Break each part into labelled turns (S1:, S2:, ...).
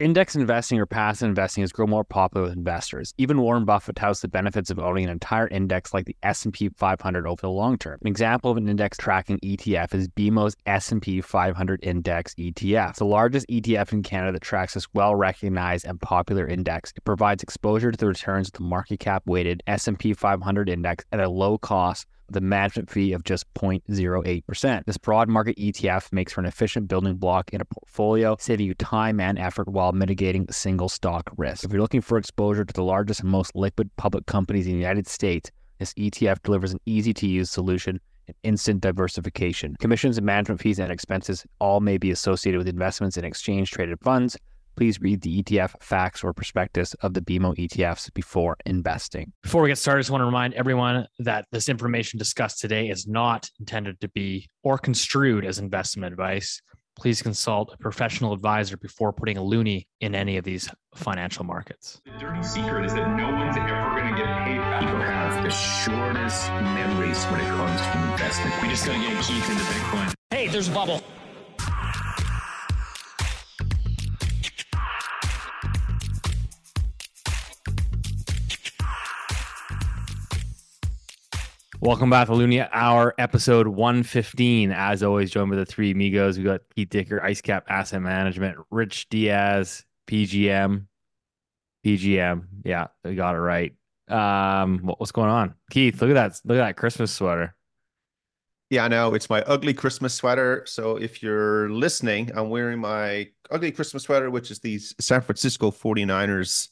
S1: Index investing or passive investing has grown more popular with investors. Even Warren Buffett touts the benefits of owning an entire index like the S&P 500 over the long term. An example of an index tracking ETF is BMO's S&P 500 Index ETF, It's the largest ETF in Canada that tracks this well-recognized and popular index. It provides exposure to the returns of the market cap weighted S&P 500 index at a low cost the management fee of just 0.08%. This broad market ETF makes for an efficient building block in a portfolio, saving you time and effort while mitigating single stock risk. If you're looking for exposure to the largest and most liquid public companies in the United States, this ETF delivers an easy to use solution and instant diversification. Commissions and management fees and expenses all may be associated with investments in exchange traded funds please read the ETF facts or prospectus of the BMO ETFs before investing.
S2: Before we get started, I just want to remind everyone that this information discussed today is not intended to be or construed as investment advice. Please consult a professional advisor before putting a loonie in any of these financial markets.
S3: The dirty secret is that no one's ever going to get paid back.
S4: People have the shortest memories when it comes to investment.
S3: We just got to get Keith into Bitcoin.
S2: Hey, there's a bubble. Welcome back to Loonie Hour, episode 115. As always, joined by the three amigos. We got Keith Dicker, IceCap Asset Management, Rich Diaz, PGM. PGM. Yeah, we got it right. Um, what, what's going on? Keith, look at that. Look at that Christmas sweater.
S5: Yeah, I know. It's my ugly Christmas sweater. So if you're listening, I'm wearing my ugly Christmas sweater, which is the San Francisco 49ers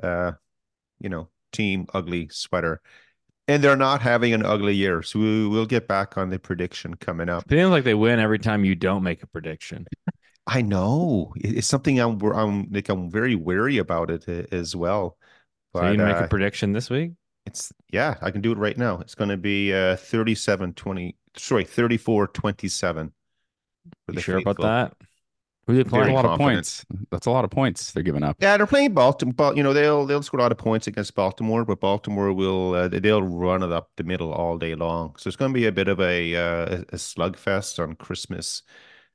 S5: uh, you know, team ugly sweater and they're not having an ugly year. So we, will get back on the prediction coming up.
S1: It feels like they win every time you don't make a prediction.
S5: I know it's something I'm I'm like I'm very wary about it uh, as well.
S1: But, so you make uh, a prediction this week?
S5: It's yeah, I can do it right now. It's going to be uh 37 20 sorry, 34 27.
S1: You sure faithful. about that?
S6: Who they playing? a lot of points. That's a lot of points they're giving up.
S5: Yeah, they're playing Baltimore. You know, they'll they'll score a lot of points against Baltimore, but Baltimore will uh, they'll run it up the middle all day long. So it's going to be a bit of a uh, a slugfest on Christmas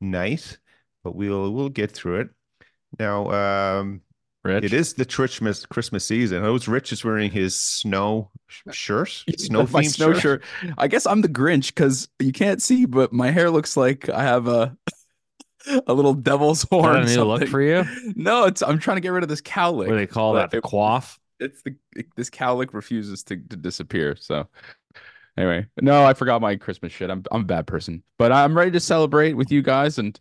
S5: night, but we'll we'll get through it. Now, um, Rich? it is the Christmas Christmas season. I was Rich is wearing his snow shirt,
S6: snow my snow shirt. shirt. I guess I'm the Grinch because you can't see, but my hair looks like I have a a little devil's horn.
S1: a new look for you?
S6: No, it's I'm trying to get rid of this cowlick.
S1: What do they call that? The quaff?
S6: It's the it, this cowlick refuses to, to disappear. So anyway, no, I forgot my Christmas shit. I'm I'm a bad person, but I'm ready to celebrate with you guys. And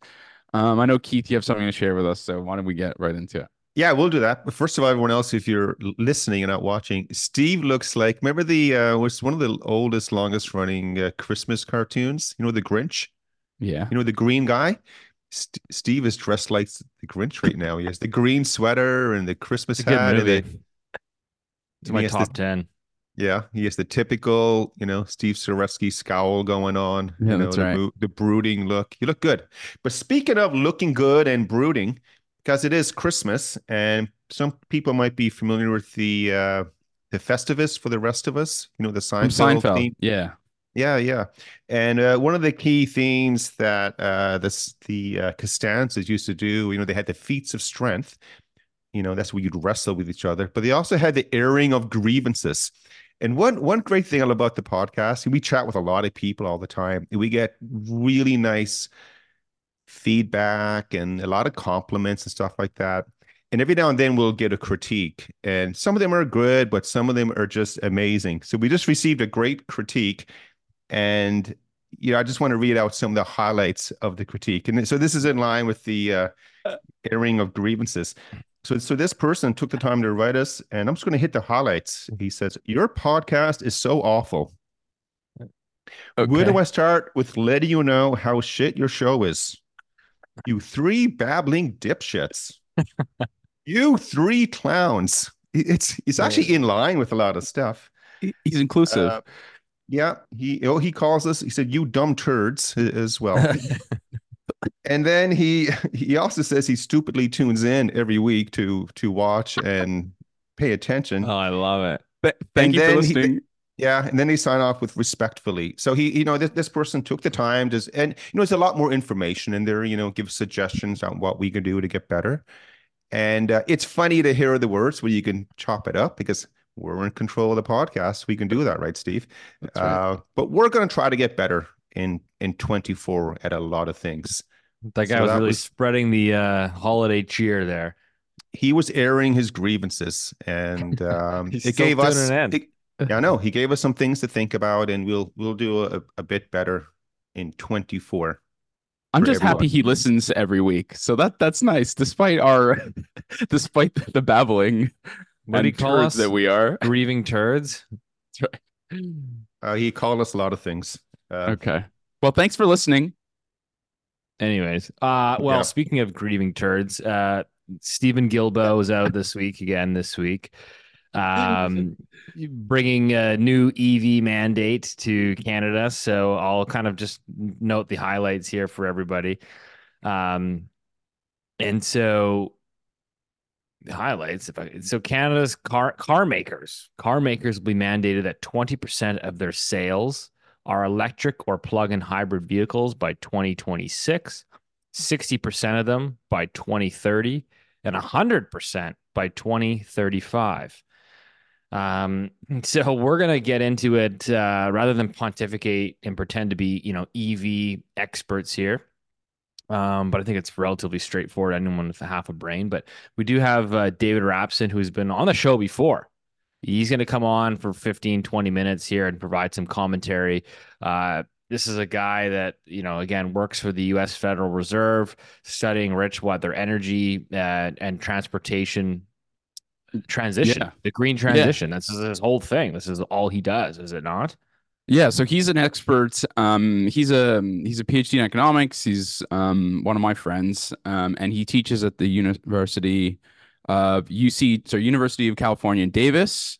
S6: um, I know Keith, you have something to share with us. So why don't we get right into it?
S5: Yeah, we'll do that. But first of all, everyone else, if you're listening and not watching, Steve looks like remember the uh was one of the oldest, longest running uh, Christmas cartoons. You know the Grinch.
S6: Yeah.
S5: You know the green guy. St- Steve is dressed like the Grinch right now. He has the green sweater and the Christmas hat.
S1: The, it's my top the, ten.
S5: Yeah, he has the typical, you know, Steve Saretsky scowl going on.
S6: Yeah,
S5: you know,
S6: that's
S5: the,
S6: right.
S5: the brooding look. You look good. But speaking of looking good and brooding, because it is Christmas, and some people might be familiar with the uh the Festivus for the rest of us. You know, the Seinfeld,
S6: Seinfeld.
S5: theme.
S6: Yeah.
S5: Yeah, yeah. And uh, one of the key themes that uh, this, the uh, Costanzas used to do, you know, they had the feats of strength. You know, that's where you'd wrestle with each other. But they also had the airing of grievances. And one one great thing about the podcast, we chat with a lot of people all the time. we get really nice feedback and a lot of compliments and stuff like that. And every now and then we'll get a critique. And some of them are good, but some of them are just amazing. So we just received a great critique and you know, I just want to read out some of the highlights of the critique. And so this is in line with the uh, airing of grievances. So, so this person took the time to write us, and I'm just going to hit the highlights. He says, Your podcast is so awful. Okay. Where do I start with letting you know how shit your show is? You three babbling dipshits. you three clowns. It's it's actually in line with a lot of stuff.
S6: He's inclusive. Uh,
S5: yeah, he oh he calls us. He said, "You dumb turds" as well. and then he he also says he stupidly tunes in every week to to watch and pay attention.
S1: Oh, I love it.
S6: But thank and you for listening.
S5: He, yeah, and then he sign off with respectfully. So he, you know, this, this person took the time to, and you know, there's a lot more information in there. You know, give suggestions on what we can do to get better. And uh, it's funny to hear the words where you can chop it up because we're in control of the podcast. We can do that, right, Steve?
S6: Right.
S5: Uh, but we're going to try to get better in in 24 at a lot of things.
S2: That guy
S5: So
S2: was
S5: that
S2: really
S5: was-
S2: spreading the uh, holiday cheer there.
S5: He was airing his grievances, and um, it gave us.
S2: an end.
S5: it- yeah, no, he gave us some things to think about, and we'll we'll do a, a bit better in 24.
S6: I'm
S5: for
S6: just happy he listens every week. So that that's nice, despite our despite the babbling
S2: What
S6: and
S2: do you call
S6: turds
S2: us?
S6: that we are.
S2: Grieving turds.
S5: Uh, he called us a lot of things. Uh,
S6: Okay. Well, thanks for listening.
S2: Anyways, uh, well,
S5: Yeah.
S2: speaking of grieving turds, uh, Steven Guilbeault was out this week again. This week, um, bringing a new EV mandate to Canada. So I'll kind of just note the highlights here for everybody. Um, and so the highlights. If I, so, Canada's car car makers, car makers will be mandated that twenty percent of their sales are electric or plug-in hybrid vehicles by 2026, 60% of them by 2030, and 100% by 2035. Um, so we're gonna get into it uh, rather than pontificate and pretend to be, you know, EV experts here. Um, but I think it's relatively straightforward. Anyone with a half a brain, but we do have uh, David Rapson, who's been on the show before. He's going to come on for 15, 20 minutes here and provide some commentary. Uh, this is a guy that, you know, again, works for the U.S. Federal Reserve, studying rich, what their energy uh, and transportation transition,
S6: Yeah.
S2: the green transition. This is his whole thing. This is all he does, is it not?
S6: Yeah, so he's an expert. Um, he's a he's a PhD in economics. He's um, one of my friends, um, and he teaches at the University of UC, so University of California in Davis,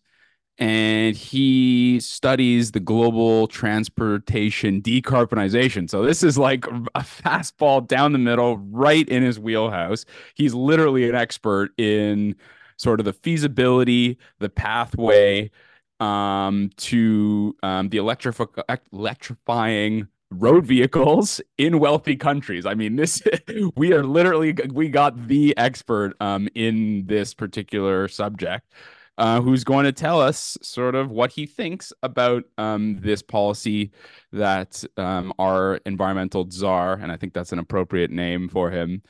S6: and he studies the global transportation decarbonization. So this is like a fastball down the middle, right in his wheelhouse. He's literally an expert in sort of the feasibility, the pathway um, to um, the electrifying road vehicles in wealthy countries. I mean, this we are literally we got the expert um, in this particular subject. Uh, who's going to tell us sort of what he thinks about um, this policy that um, our environmental czar, and I think that's an appropriate name for him,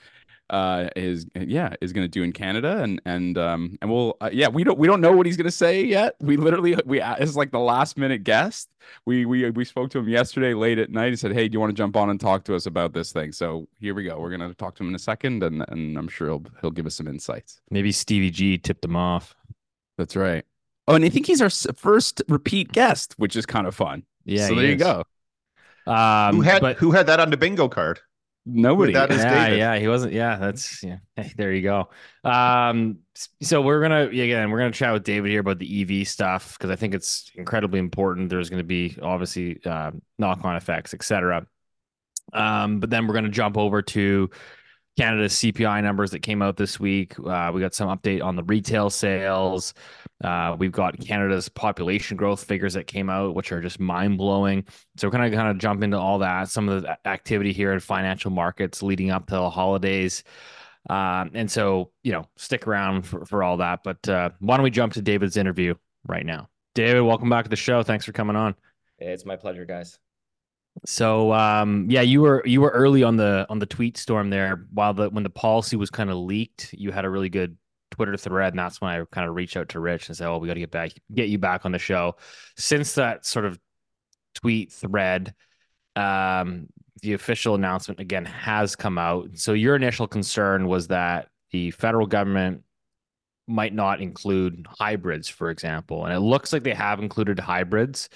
S6: uh is yeah is going to do in Canada and and um and we'll uh, yeah we don't we don't know what he's going to say yet. We literally we uh, it's like the last minute guest. We we we spoke to him yesterday late at night. He said hey do you want to jump on and talk to us about this thing? So here we go. We're going to talk to him in a second and and I'm sure he'll he'll give us some insights.
S2: Maybe Stevie G tipped him off.
S6: that's right. Oh and I think he's our first repeat guest which is kind of fun.
S2: Yeah.
S6: so
S2: he
S6: there you go.
S2: Um,
S5: who had
S2: but-
S5: who had that on the bingo card?
S6: Nobody
S5: that is
S2: yeah,
S5: David.
S2: yeah, he wasn't. Yeah, that's yeah. Hey, there you go. Um, so we're gonna again, we're gonna chat with David here about the EV stuff because I think it's incredibly important. There's going to be obviously um, knock-on effects, etc. Um, but then we're gonna jump over to Canada's CPI numbers that came out this week. Uh, we got some update on the retail sales. Uh, we've got Canada's population growth figures that came out, which are just mind blowing. So we're gonna kind of jump into all that, some of the activity here in financial markets leading up to the holidays. Um, and so, you know, stick around for, for all that. But uh, why don't we jump to David's interview right now? David, welcome back to the show. Thanks for coming on.
S7: It's my pleasure, guys.
S2: So um yeah, you were you were early on the on the tweet storm there while the when the policy was kind of leaked, you had a really good Twitter thread, and that's when I kind of reached out to Rich and said, "Oh, we got to get back, get you back on the show." Since that sort of tweet thread, um, the official announcement again has come out. So your initial concern was that the federal government might not include hybrids, for example, and it looks like they have included hybrids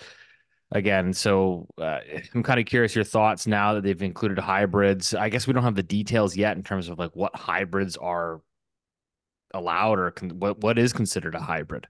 S2: again. So uh, I'm kind of curious your thoughts now that they've included hybrids. I guess we don't have the details yet in terms of like what hybrids are allowed or con- what what is considered a hybrid.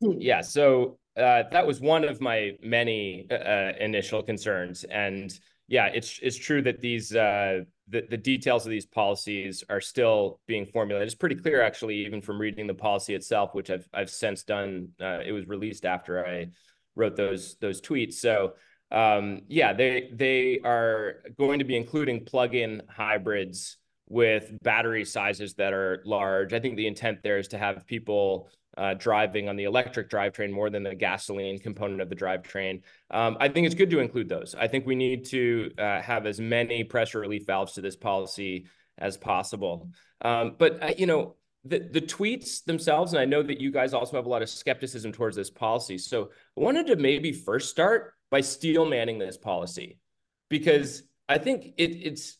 S7: Yeah, so uh, that was one of my many uh, uh, initial concerns, and yeah, it's it's true that these uh, the the details of these policies are still being formulated. It's pretty clear, actually, even from reading the policy itself, which I've I've since done. Uh, it was released after I wrote those those tweets. So um, yeah, they they are going to be including plug-in hybrids with battery sizes that are large. I think the intent there is to have people uh, driving on the electric drivetrain more than the gasoline component of the drivetrain. Um, I think it's good to include those. I think we need to uh, have as many pressure relief valves to this policy as possible. Um, but uh, you know, the the tweets themselves, and I know that you guys also have a lot of skepticism towards this policy. So I wanted to maybe first start by steel manning this policy, because I think it, it's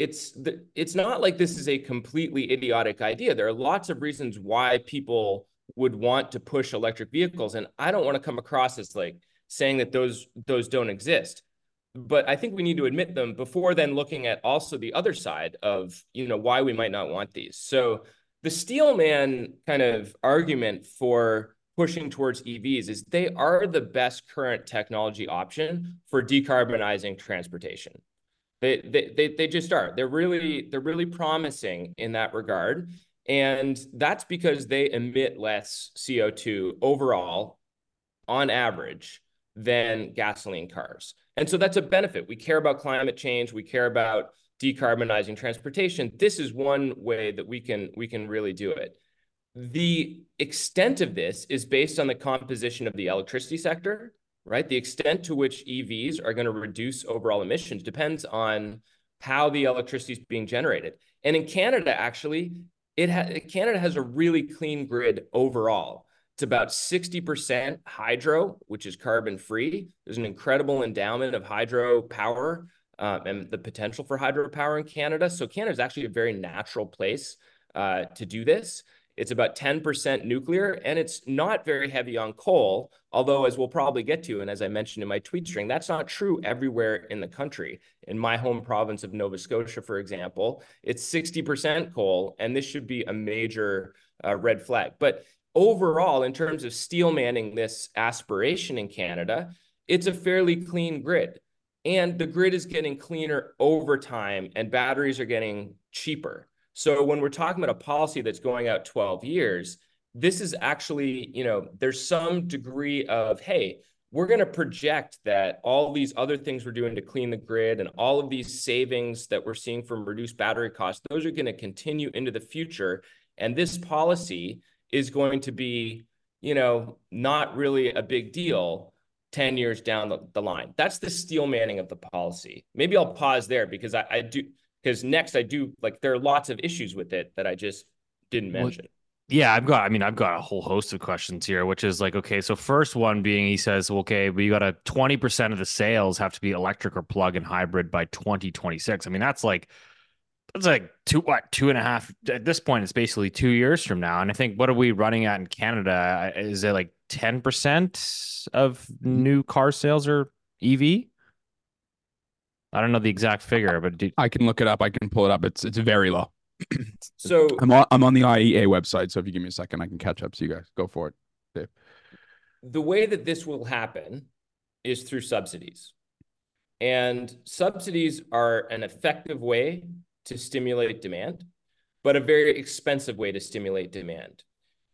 S7: it's the, it's not like this is a completely idiotic idea. There are lots of reasons why people would want to push electric vehicles, and I don't want to come across as like saying that those those don't exist but I think we need to admit them before then looking at also the other side of you know why we might not want these. So the steelman kind of argument for pushing towards EVs is they are the best current technology option for decarbonizing transportation. They, they, they, just are. They're really they're really promising in that regard. And that's because they emit less CO2 overall on average than gasoline cars. And so that's a benefit. We care about climate change. We care about decarbonizing transportation. This is one way that we can we can really do it. The extent of this is based on the composition of the electricity sector, right? The extent to which EVs are going to reduce overall emissions depends on how the electricity is being generated. And in Canada, actually, it ha- Canada has a really clean grid overall. It's about 60% hydro, which is carbon free. There's an incredible endowment of hydro power um, and the potential for hydropower in Canada. So Canada is actually a very natural place uh, to do this. It's about 10% nuclear and it's not very heavy on coal, although, as we'll probably get to, and as I mentioned in my tweet string, that's not true everywhere in the country. In my home province of Nova Scotia, for example, it's 60% coal, and this should be a major uh, red flag. But overall, in terms of steel manning this aspiration in Canada, it's a fairly clean grid and the grid is getting cleaner over time and batteries are getting cheaper so when we're talking about a policy that's going out 12 years this is actually you know there's some degree of hey we're going to project that all these other things we're doing to clean the grid and all of these savings that we're seeing from reduced battery costs those are going to continue into the future and this policy is going to be you know not really a big deal 10 years down the, the line. That's the steel manning of the policy. Maybe I'll pause there because I, I do because next I do like there are lots of issues with it that I just didn't mention. Well,
S2: yeah, I've got I mean, I've got a whole host of questions here, which is like, okay, so first one being he says, okay, but you got a 20% of the sales have to be electric or plug-in hybrid by 2026. I mean, that's like that's like two what two and a half at this point it's basically two years from now and i think what are we running at in canada is it like 10% of new car sales are ev i don't know the exact figure but do...
S6: i can look it up. I can pull it up. It's it's very low.
S7: So
S6: i'm on, I'm on the iea website so if you give me a second i can catch up so you guys. Go for it Dave.
S7: the way that this will happen is through subsidies. And subsidies are an effective way to stimulate demand, but a very expensive way to stimulate demand.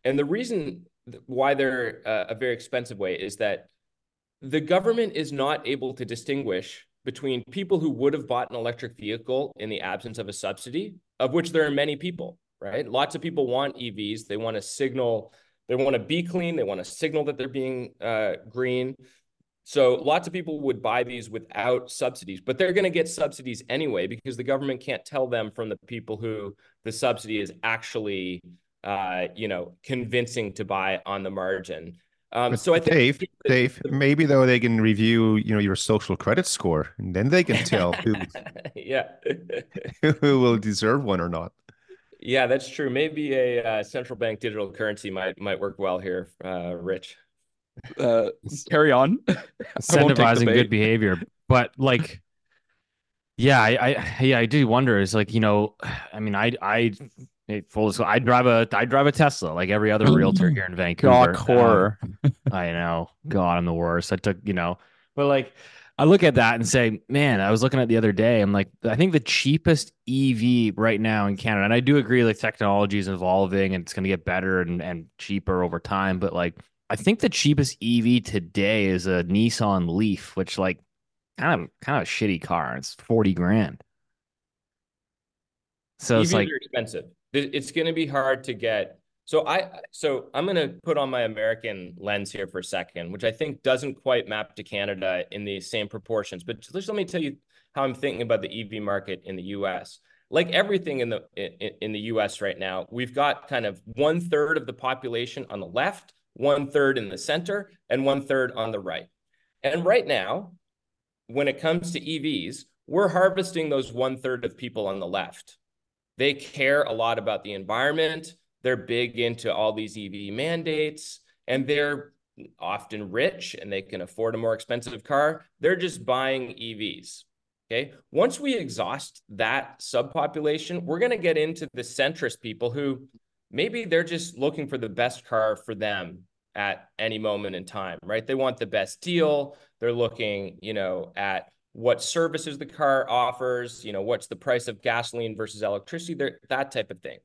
S7: And the reason why they're uh, a very expensive way is that the government is not able to distinguish between people who would have bought an electric vehicle in the absence of a subsidy, of which there are many people, right? Lots of people want EVs. They want to signal, they want to be clean, they want to signal that they're being uh, green. So lots of people would buy these without subsidies, but they're going to get subsidies anyway because the government can't tell them from the people who the subsidy is actually, uh, you know, convincing to buy on the margin. Um, so I think
S5: Dave, Dave, maybe though they can review, you know, your social credit score, and then they can tell who,
S7: yeah,
S5: who will deserve one or not.
S7: Yeah, that's true. Maybe a uh, central bank digital currency might might work well here, uh, Rich
S6: uh, carry on.
S2: Incentivizing good behavior, but like, yeah, I, I, yeah, I do wonder. Is like, you know, I mean, I, I, full disclosure, I drive a, I drive a Tesla, like every other realtor here in Vancouver.
S6: God, horror.
S2: Um, I know. God, I'm the worst. I took, you know, but like, I look at that and say, man, I was looking at the other day. I'm like, I think the cheapest EV right now in Canada, and I do agree, like technology is evolving and it's going to get better and, and cheaper over time. But like, I think the cheapest EV today is a Nissan Leaf, which like kind of kind of a shitty car. It's 40 grand.
S1: So it's
S7: EVs
S1: like
S7: are expensive. It's going to be hard to get. So I so I'm going to put on my American lens here for a second, which I think doesn't quite map to Canada in the same proportions. But just let me tell you how I'm thinking about the EV market in the U.S. Like everything in the in, in the U.S. right now, we've got kind of one third of the population on the left, one third in the center, and one third on the right. And right now, when it comes to EVs, we're harvesting those one third of people on the left. They care a lot about the environment. They're big into all these EV mandates, and they're often rich and they can afford a more expensive car. They're just buying EVs. Okay. Once we exhaust that subpopulation, we're going to get into the centrist people who maybe they're just looking for the best car for them at any moment in time, right? They want the best deal. They're looking, you know, at what services the car offers, you know, what's the price of gasoline versus electricity, that type of thing.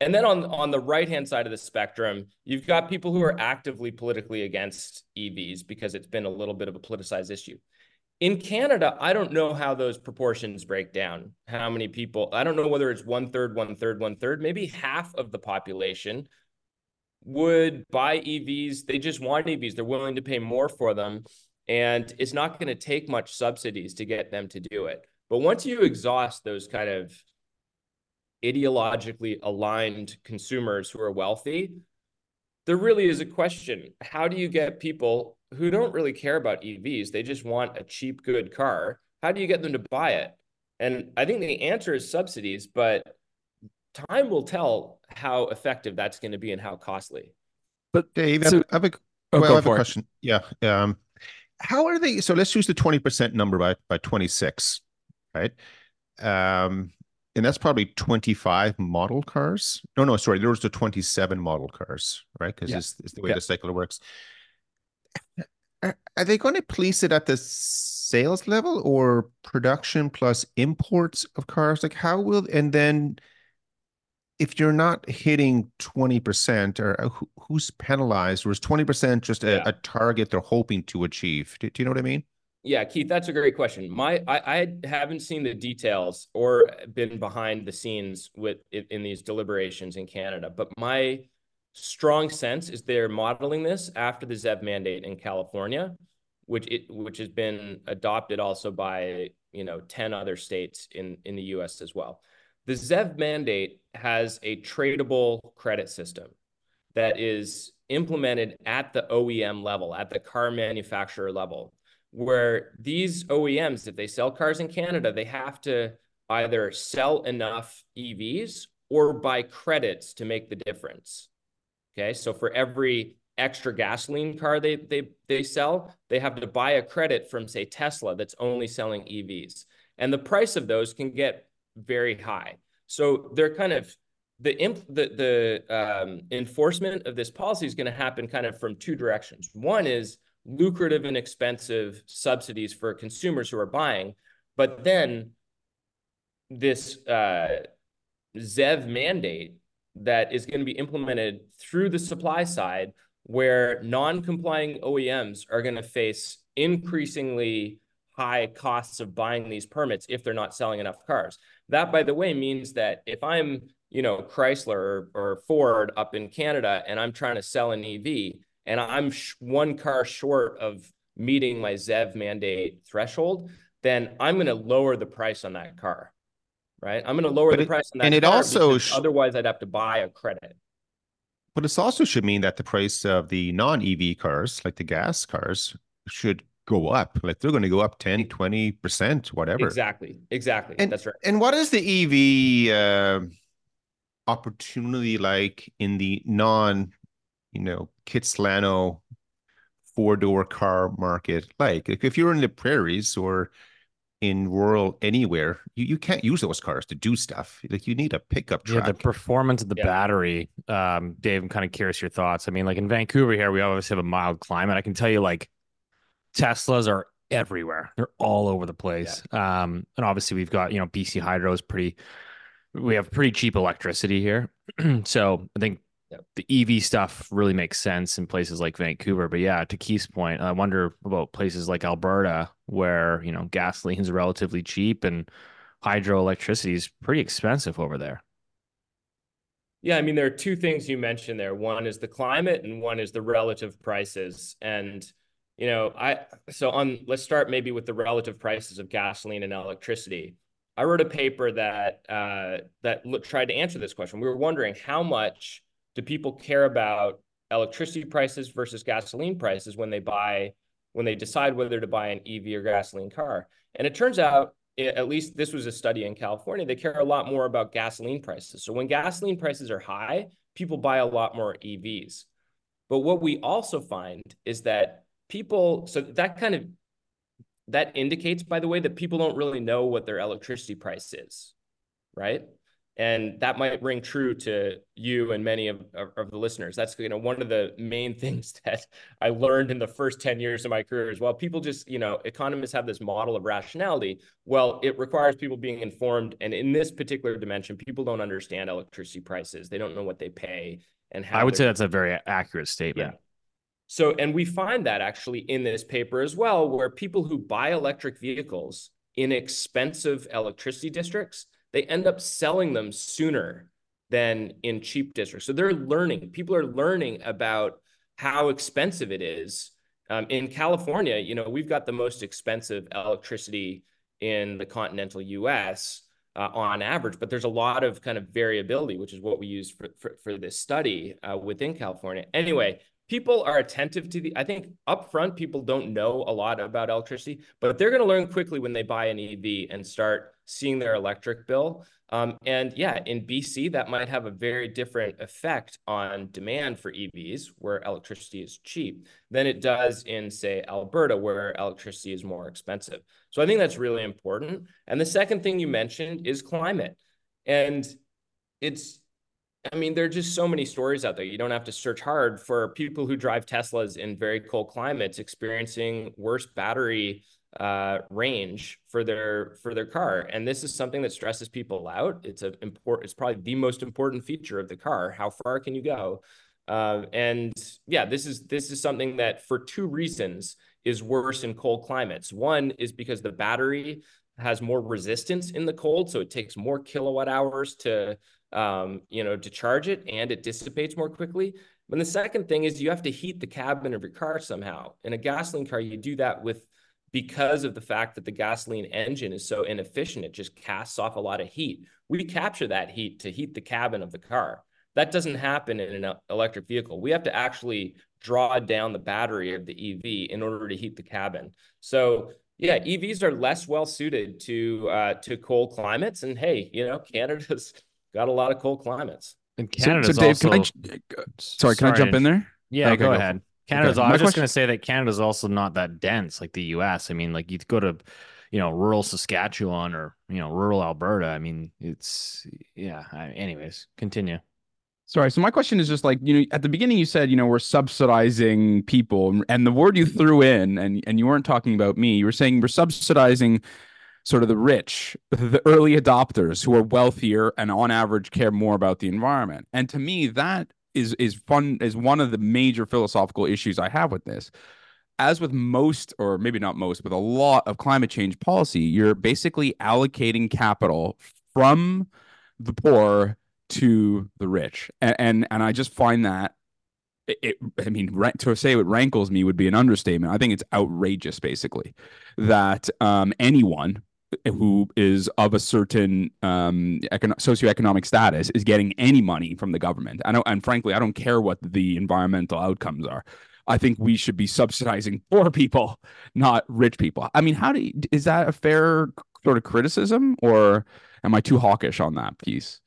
S7: And then on, on the right hand side of the spectrum, you've got people who are actively politically against EVs because it's been a little bit of a politicized issue. In Canada, I don't know how those proportions break down. How many people, I don't know whether it's one third, one third, one third, maybe half of the population would buy EVs. They just want EVs. They're willing to pay more for them. And it's not going to take much subsidies to get them to do it. But once you exhaust those kind of ideologically aligned consumers who are wealthy, there really is a question. How do you get people who don't really care about EVs? They just want a cheap, good car. How do you get them to buy it? And I think the answer is subsidies, but time will tell how effective that's going to be and how costly.
S5: But Dave,
S6: So-
S5: I have a,
S6: Oh,
S5: well,
S6: go
S5: I have a
S6: for it.
S5: question. Yeah. Um, how are they? So let's use the 20% number by, by 26, right? Um, and that's probably 25 model cars. No, no, sorry. There was the 27 model cars, right? Because
S6: Yeah.
S5: it's, it's the way
S6: Yeah.
S5: the cycle works. Are, are they going to police it at the sales level or production plus imports of cars? Like how will, and then if you're not hitting 20% or uh, who's penalized or is 20% just a,
S7: Yeah.
S5: a target they're hoping to achieve? Do, do you know what I mean?
S7: Yeah, Keith, that's a great question. My I, I haven't seen the details or been behind the scenes with in, in these deliberations in Canada, but my strong sense is they're modeling this after the ZEV mandate in California, which it which has been adopted also by you know 10 other states in in the US as well. The ZEV mandate has a tradable credit system that is implemented at the OEM level, at the car manufacturer level where these OEMs, if they sell cars in Canada, they have to either sell enough EVs or buy credits to make the difference. Okay, so for every extra gasoline car they they they sell, they have to buy a credit from say Tesla that's only selling EVs, and the price of those can get very high. So they're kind of the imp, the the um, enforcement of this policy is going to happen kind of from two directions. One is lucrative and expensive subsidies for consumers who are buying. But then this uh, ZEV mandate that is going to be implemented through the supply side, where non-complying OEMs are going to face increasingly high costs of buying these permits if they're not selling enough cars. That, by the way, means that if I'm, you know, Chrysler or, or Ford up in Canada and I'm trying to sell an EV, and I'm sh- one car short of meeting my ZEV mandate threshold, then I'm going to lower the price on that car, right? I'm going to lower
S5: But
S7: the
S5: it-
S7: price on that
S5: and it also sh-
S7: otherwise I'd have to buy a credit.
S5: But this also should mean that the price of the non-EV cars, like the gas cars, should go up. Like they're going to go up 10, 20%, whatever.
S7: Exactly, exactly.
S5: And-
S7: That's right.
S5: And what is the EV uh, opportunity like in the non, you know, Kitsilano four-door car market like? Like if you're in the prairies or in rural anywhere, you, you can't use those cars to do stuff. Like you need a pickup truck.
S1: Yeah,
S5: truck.
S1: the performance of the
S7: Yeah.
S1: battery. Um, Dave, I'm kind of curious your thoughts. I mean, like in Vancouver here, we obviously have a mild climate. I can tell you, like Teslas are everywhere. They're all over the place. Um, and obviously we've got, you know, BC Hydro is pretty. We have pretty cheap electricity here, so I think
S7: Yep.
S1: the EV stuff really makes sense in places like Vancouver. But yeah, to Keith's point, I wonder about places like Alberta where you know gasoline is relatively cheap and
S2: hydroelectricity is pretty expensive over there.
S7: Yeah, I mean, there are two things you mentioned there. One is the climate, and one is the relative prices. And you know, I so on. Let's start maybe with the relative prices of gasoline and electricity. I wrote a paper that uh, that look, tried to answer this question. We were wondering how much do people care about electricity prices versus gasoline prices when they buy when they decide whether to buy an EV or gasoline car. And it turns out, at least this was a study in California, they care a lot more about gasoline prices. So when gasoline prices are high, people buy a lot more EVs. But what we also find is that people, so that kind of that indicates, by the way, that people don't really know what their electricity price is, right? And that might ring true to you and many of, of, of, the listeners. That's you know one of the main things that I learned in the first 10 years of my career as well. People just, you know, economists have this model of rationality. Well, it requires people being informed. And in this particular dimension, people don't understand electricity prices. They don't know what they pay and how
S2: I would say that's a very accurate statement. Yeah.
S7: So, and we find that actually in this paper as well, where people who buy electric vehicles in expensive electricity districts, they end up selling them sooner than in cheap districts. So they're learning, people are learning about how expensive it is. Um, in California, you know, we've got the most expensive electricity in the continental US uh, on average, but there's a lot of kind of variability, which is what we use for, for, for this study uh, within California. Anyway, people are attentive to the i think upfront people don't know a lot about electricity but they're going to learn quickly when they buy an ev and start seeing their electric bill. Um, and yeah in bc that might have a very different effect on demand for evs where electricity is cheap than it does in say alberta where electricity is more expensive. So i think that's really important. And the second thing you mentioned is climate. And it's I mean, there are just so many stories out there. You don't have to search hard for people who drive Teslas in very cold climates experiencing worse battery uh, range for their for their car. And this is something that stresses people out. It's a important. It's probably the most important feature of the car. How far can you go? Uh, and yeah, this is this is something that for two reasons is worse in cold climates. One is because the battery has more resistance in the cold, so it takes more kilowatt hours to um, you know, to charge it and it dissipates more quickly. And the second thing is you have to heat the cabin of your car somehow. In a gasoline car, you do that with because of the fact that the gasoline engine is so inefficient, it just casts off a lot of heat. We capture that heat to heat the cabin of the car. That doesn't happen in an electric vehicle. We have to actually draw down the battery of the EV in order to heat the cabin. So yeah, EVs are less well suited to uh, to cold climates. And hey, you know, Canada's got a lot of cold climates.
S2: And Canada.
S6: So, so Dave, also... can I, uh, sorry, can I jump in there?
S2: Yeah, okay, go, go ahead. Canada's. Okay. I was just going to say that Canada's also not that dense like the U.S. I mean, like you go to, you know, rural Saskatchewan or you know, rural Alberta. I mean, it's yeah. I, anyways, continue.
S6: Sorry. So my question is just like, you know, at the beginning you said, you know, we're subsidizing people and the word you threw in and and you weren't talking about me. You were saying we're subsidizing sort of the rich, the early adopters who are wealthier and on average care more about the environment. And to me, that is is fun is one of the major philosophical issues I have with this. As with most, or maybe not most, but a lot of climate change policy, you're basically allocating capital from the poor to the rich, and and, and I just find that it, I mean, to say it rankles me would be an understatement. I think it's outrageous, basically, that um, anyone who is of a certain um, econ- socioeconomic status is getting any money from the government. I know, and frankly, I don't care what the environmental outcomes are. I think we should be subsidizing poor people, not rich people. I mean, how do you, is that a fair sort of criticism, or am I too hawkish on that piece?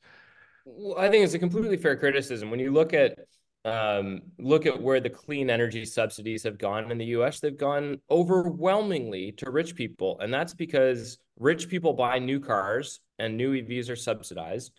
S7: Well, I think it's a completely fair criticism. When you look at um, look at where the clean energy subsidies have gone in the US, they've gone overwhelmingly to rich people. And that's because rich people buy new cars and new EVs are subsidized.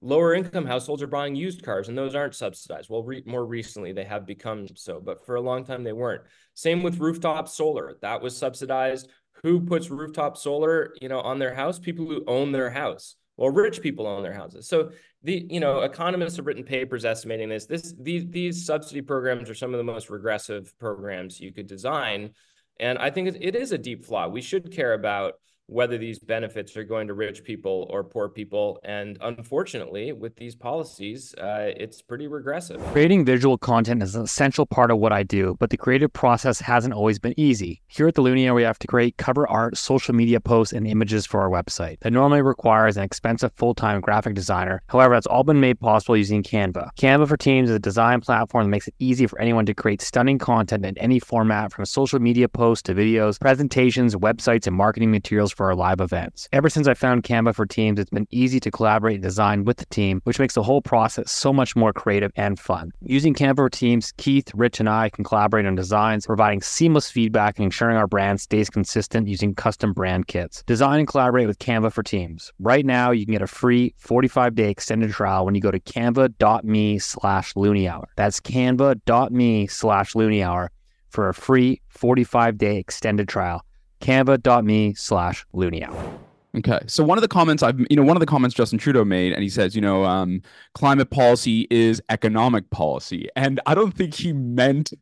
S7: Lower income households are buying used cars and those aren't subsidized. Well, re- more recently they have become so, but for a long time they weren't. Same with rooftop solar. That was subsidized. Who puts rooftop solar, you know, on their house? People who own their house. Well, rich people own their houses. So the you know economists have written papers estimating this. This these these subsidy programs are some of the most regressive programs you could design, and I think it is a deep flaw. We should care about whether these benefits are going to rich people or poor people. And unfortunately, with these policies, uh, it's pretty regressive.
S1: Creating visual content is an essential part of what I do, but the creative process hasn't always been easy. Here at the Loonie, we have to create cover art, social media posts, and images for our website. That normally requires an expensive full time graphic designer. However, that's all been made possible using Canva. Canva for Teams is a design platform that makes it easy for anyone to create stunning content in any format from social media posts to videos, presentations, websites, and marketing materials for our live events. Ever since I found Canva for Teams, it's been easy to collaborate and design with the team, which makes the whole process so much more creative and fun. Using Canva for Teams, Keith, Rich, and I can collaborate on designs, providing seamless feedback and ensuring our brand stays consistent using custom brand kits. Design and collaborate with Canva for Teams. Right now, you can get a free 45-day extended trial when you go to canva.me slash loonie hour. That's canva.me slash loonie hour for a free 45-day extended trial canva.me slash hour.
S6: Okay. So one of the comments I've, you know, one of the comments Justin Trudeau made, and he says, you know, um, climate policy is economic policy. And I don't think he meant,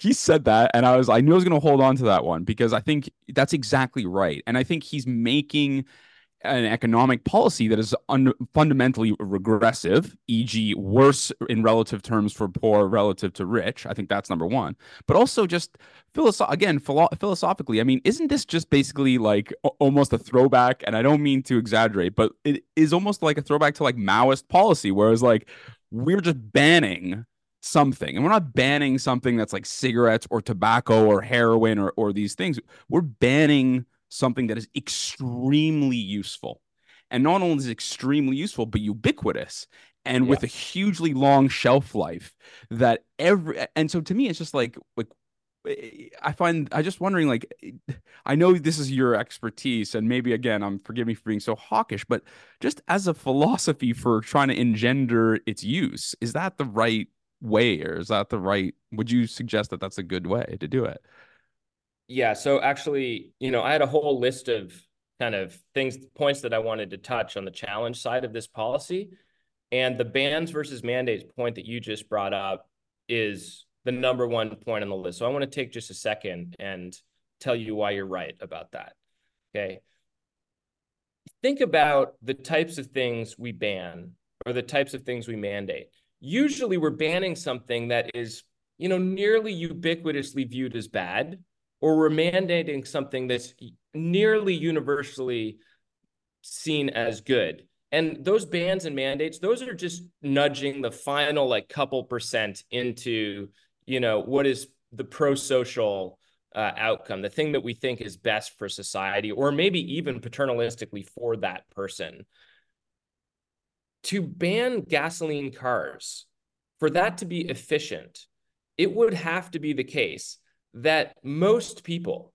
S6: he said that. And I was, I knew I was going to hold on to that one because I think that's exactly right. And I think he's making an economic policy that is un- fundamentally regressive, e.g., worse in relative terms for poor relative to rich. I think that's number one. But also just philosoph- again, philo- philosophically, I mean, isn't this just basically like almost a throwback? And I don't mean to exaggerate, but it is almost like a throwback to like Maoist policy, whereas like we're just banning something and we're not banning something that's like cigarettes or tobacco or heroin or, or these things we're banning something that is extremely useful. And not only is extremely useful, but ubiquitous and yeah. with a hugely long shelf life that every and so to me it's just like like I find I just wondering like I know this is your expertise and maybe again I'm forgive me for being so hawkish but just as a philosophy for trying to engender its use is that the right way or is that the right would you suggest that that's a good way to do it
S7: yeah. So actually, you know, I had a whole list of kind of things, points that I wanted to touch on the challenge side of this policy. And the bans versus mandates point that you just brought up is the number one point on the list. So I want to take just a second and tell you why you're right about that. Okay. Think about the types of things we ban or the types of things we mandate. Usually we're banning something that is, you know, nearly ubiquitously viewed as bad or we're mandating something that's nearly universally seen as good. And those bans and mandates, those are just nudging the final like couple percent into, you know, what is the pro-social uh, outcome, the thing that we think is best for society, or maybe even paternalistically for that person. To ban gasoline cars, for that to be efficient, it would have to be the case that most people,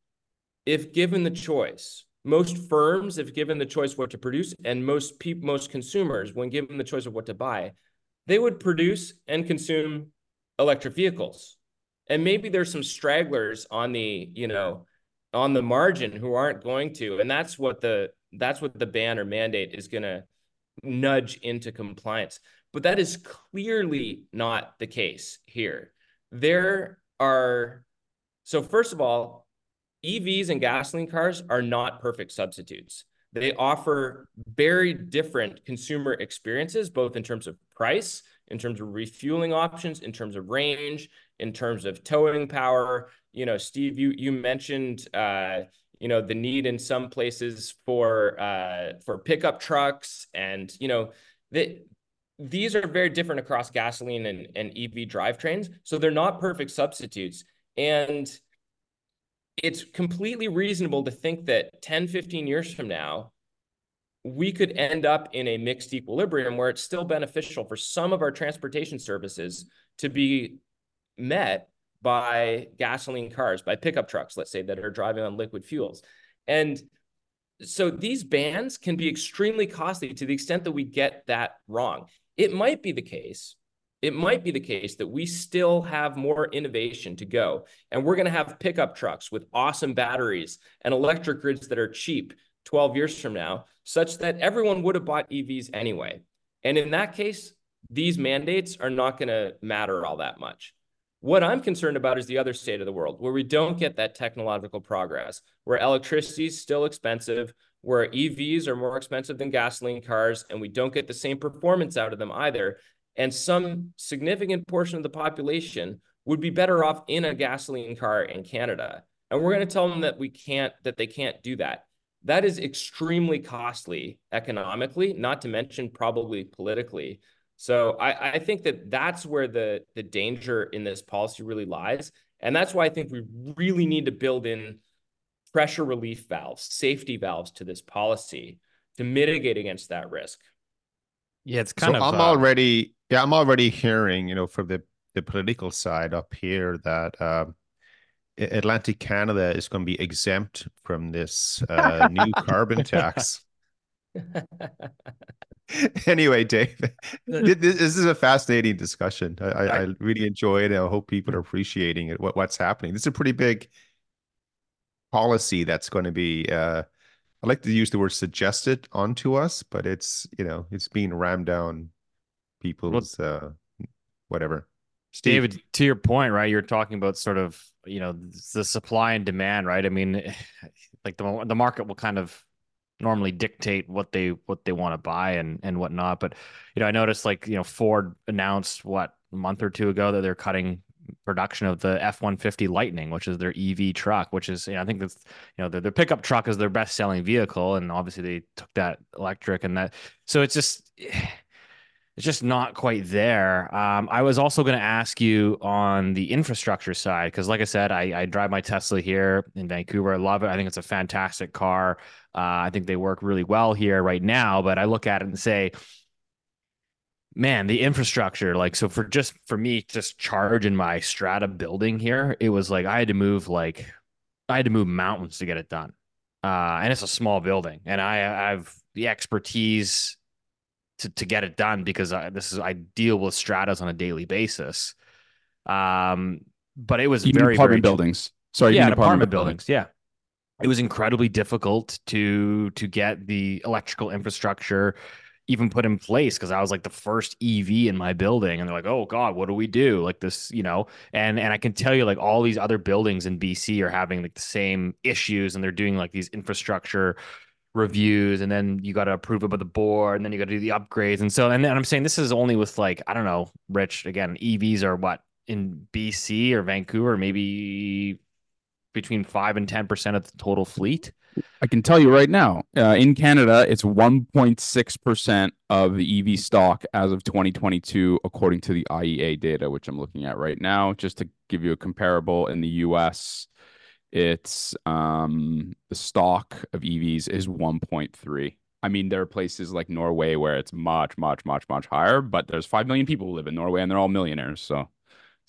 S7: if given the choice, most firms, if given the choice what to produce, and most people, most consumers, when given the choice of what to buy, they would produce and consume electric vehicles. And maybe there's some stragglers on the, you know, on the margin who aren't going to. And that's what the that's what the ban or mandate is going to nudge into compliance. But that is clearly not the case here. There are so first of all, EVs and gasoline cars are not perfect substitutes. They offer very different consumer experiences, both in terms of price, in terms of refueling options, in terms of range, in terms of towing power. You know, Steve, you you mentioned uh, you know the need in some places for uh, for pickup trucks, and you know that these are very different across gasoline and, and EV drivetrains. So they're not perfect substitutes. And it's completely reasonable to think that 10, 15 years from now, we could end up in a mixed equilibrium where it's still beneficial for some of our transportation services to be met by gasoline cars, by pickup trucks, let's say, that are driving on liquid fuels. And so these bans can be extremely costly to the extent that we get that wrong. It might be the case it might be the case that we still have more innovation to go. And we're going to have pickup trucks with awesome batteries and electric grids that are cheap 12 years from now, such that everyone would have bought EVs anyway. And in that case, these mandates are not going to matter all that much. What I'm concerned about is the other state of the world where we don't get that technological progress, where electricity is still expensive, where EVs are more expensive than gasoline cars and we don't get the same performance out of them either. And some significant portion of the population would be better off in a gasoline car in Canada. And we're going to tell them that we can't, that they can't do that. That is extremely costly economically, not to mention probably politically. So I, I think that that's where the the danger in this policy really lies, and that's why I think we really need to build in pressure relief valves, safety valves to this policy to mitigate against that risk.
S2: Yeah, it's kind
S5: so
S2: of.
S5: I'm
S2: uh,
S5: already yeah, I'm already hearing, you know, from the the political side up here that um, Atlantic Canada is going to be exempt from this uh, new carbon tax. anyway, Dave, this, is a fascinating discussion. I, I, I really enjoy it. I hope people are appreciating it. What, what's happening? This is a pretty big policy that's going to be. Uh, I like to use the word suggested onto us, but it's you know it's being rammed down people's uh, whatever. Steve,
S2: David, to your point, right? You're talking about sort of, you know, the supply and demand, right? I mean, like the the market will kind of normally dictate what they what they want to buy and and whatnot. But you know, I noticed like you know Ford announced what a month or two ago that they're cutting production of the F one fifty Lightning, which is their EV truck, which is you know, I think that's you know their, their pickup truck is their best selling vehicle, and obviously they took that electric and that. So it's just it's just not quite there. Um, I was also going to ask you on the infrastructure side because, like I said, I, I drive my Tesla here in Vancouver. I love it. I think it's a fantastic car. Uh, I think they work really well here right now. But I look at it and say, man, the infrastructure, like, so for just for me, just charge in my strata building here, it was like I had to move like I had to move mountains to get it done. Uh, and it's a small building, and I I have the expertise to to get it done because I, this is I deal with stratas on a daily basis. Um, but it was
S6: Even
S2: very
S6: apartment
S2: very
S6: buildings. Sorry,
S2: yeah, in apartment buildings. Yeah, it was incredibly difficult to to get the electrical infrastructure even put in place because I was like the first EV in my building, and they're like, "Oh God, what do we do?" Like this, you know. And and I can tell you, like all these other buildings in BC are having like the same issues, and they're doing like these infrastructure reviews, and then you got to approve it by the board, and then you got to do the upgrades, and so and then I'm saying this is only with like I don't know, Rich. Again, EVs are what in BC or Vancouver, maybe between five and ten percent of the total fleet.
S6: I can tell you right now, uh, in Canada, it's 1.6% of the EV stock as of 2022, according to the IEA data, which I'm looking at right now. Just to give you a comparable, in the US, it's um, the stock of EVs is 1.3. I mean, there are places like Norway where it's much, much, much, much higher, but there's 5 million people who live in Norway and they're all millionaires. So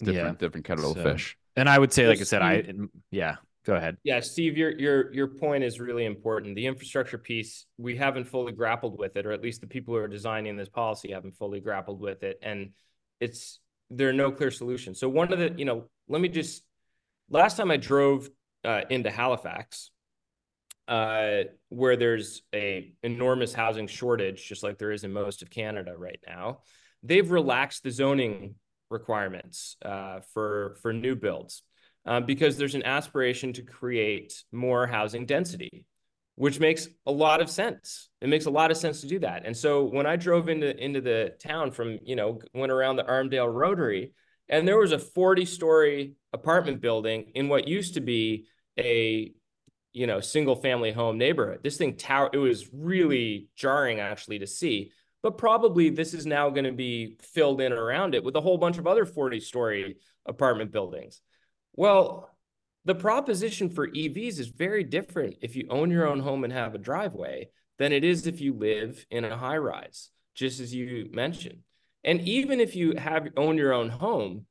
S6: it's different,
S2: Yeah.
S6: different kettle
S2: So-
S6: of fish.
S2: And I would say, like I said, I yeah. Go ahead.
S7: Yeah, Steve, your your your point is really important. The infrastructure piece, we haven't fully grappled with it, or at least the people who are designing this policy haven't fully grappled with it. And it's there are no clear solutions. So one of the, you know, let me just last time I drove uh, into Halifax, uh, where there's a enormous housing shortage, just like there is in most of Canada right now, they've relaxed the zoning requirements uh, for for new builds uh, because there's an aspiration to create more housing density, which makes a lot of sense. It makes a lot of sense to do that. And so when I drove into into the town from, you know, went around the Armdale Rotary, and there was a 40 story apartment mm-hmm. building in what used to be a you know single family home neighborhood. This thing tower it was really jarring actually to see. But probably this is now going to be filled in around it with a whole bunch of other 40 story apartment buildings. Well, the proposition for EVs is very different if you own your own home and have a driveway than it is if you live in a high rise, just as you mentioned. And even if you have own your own home,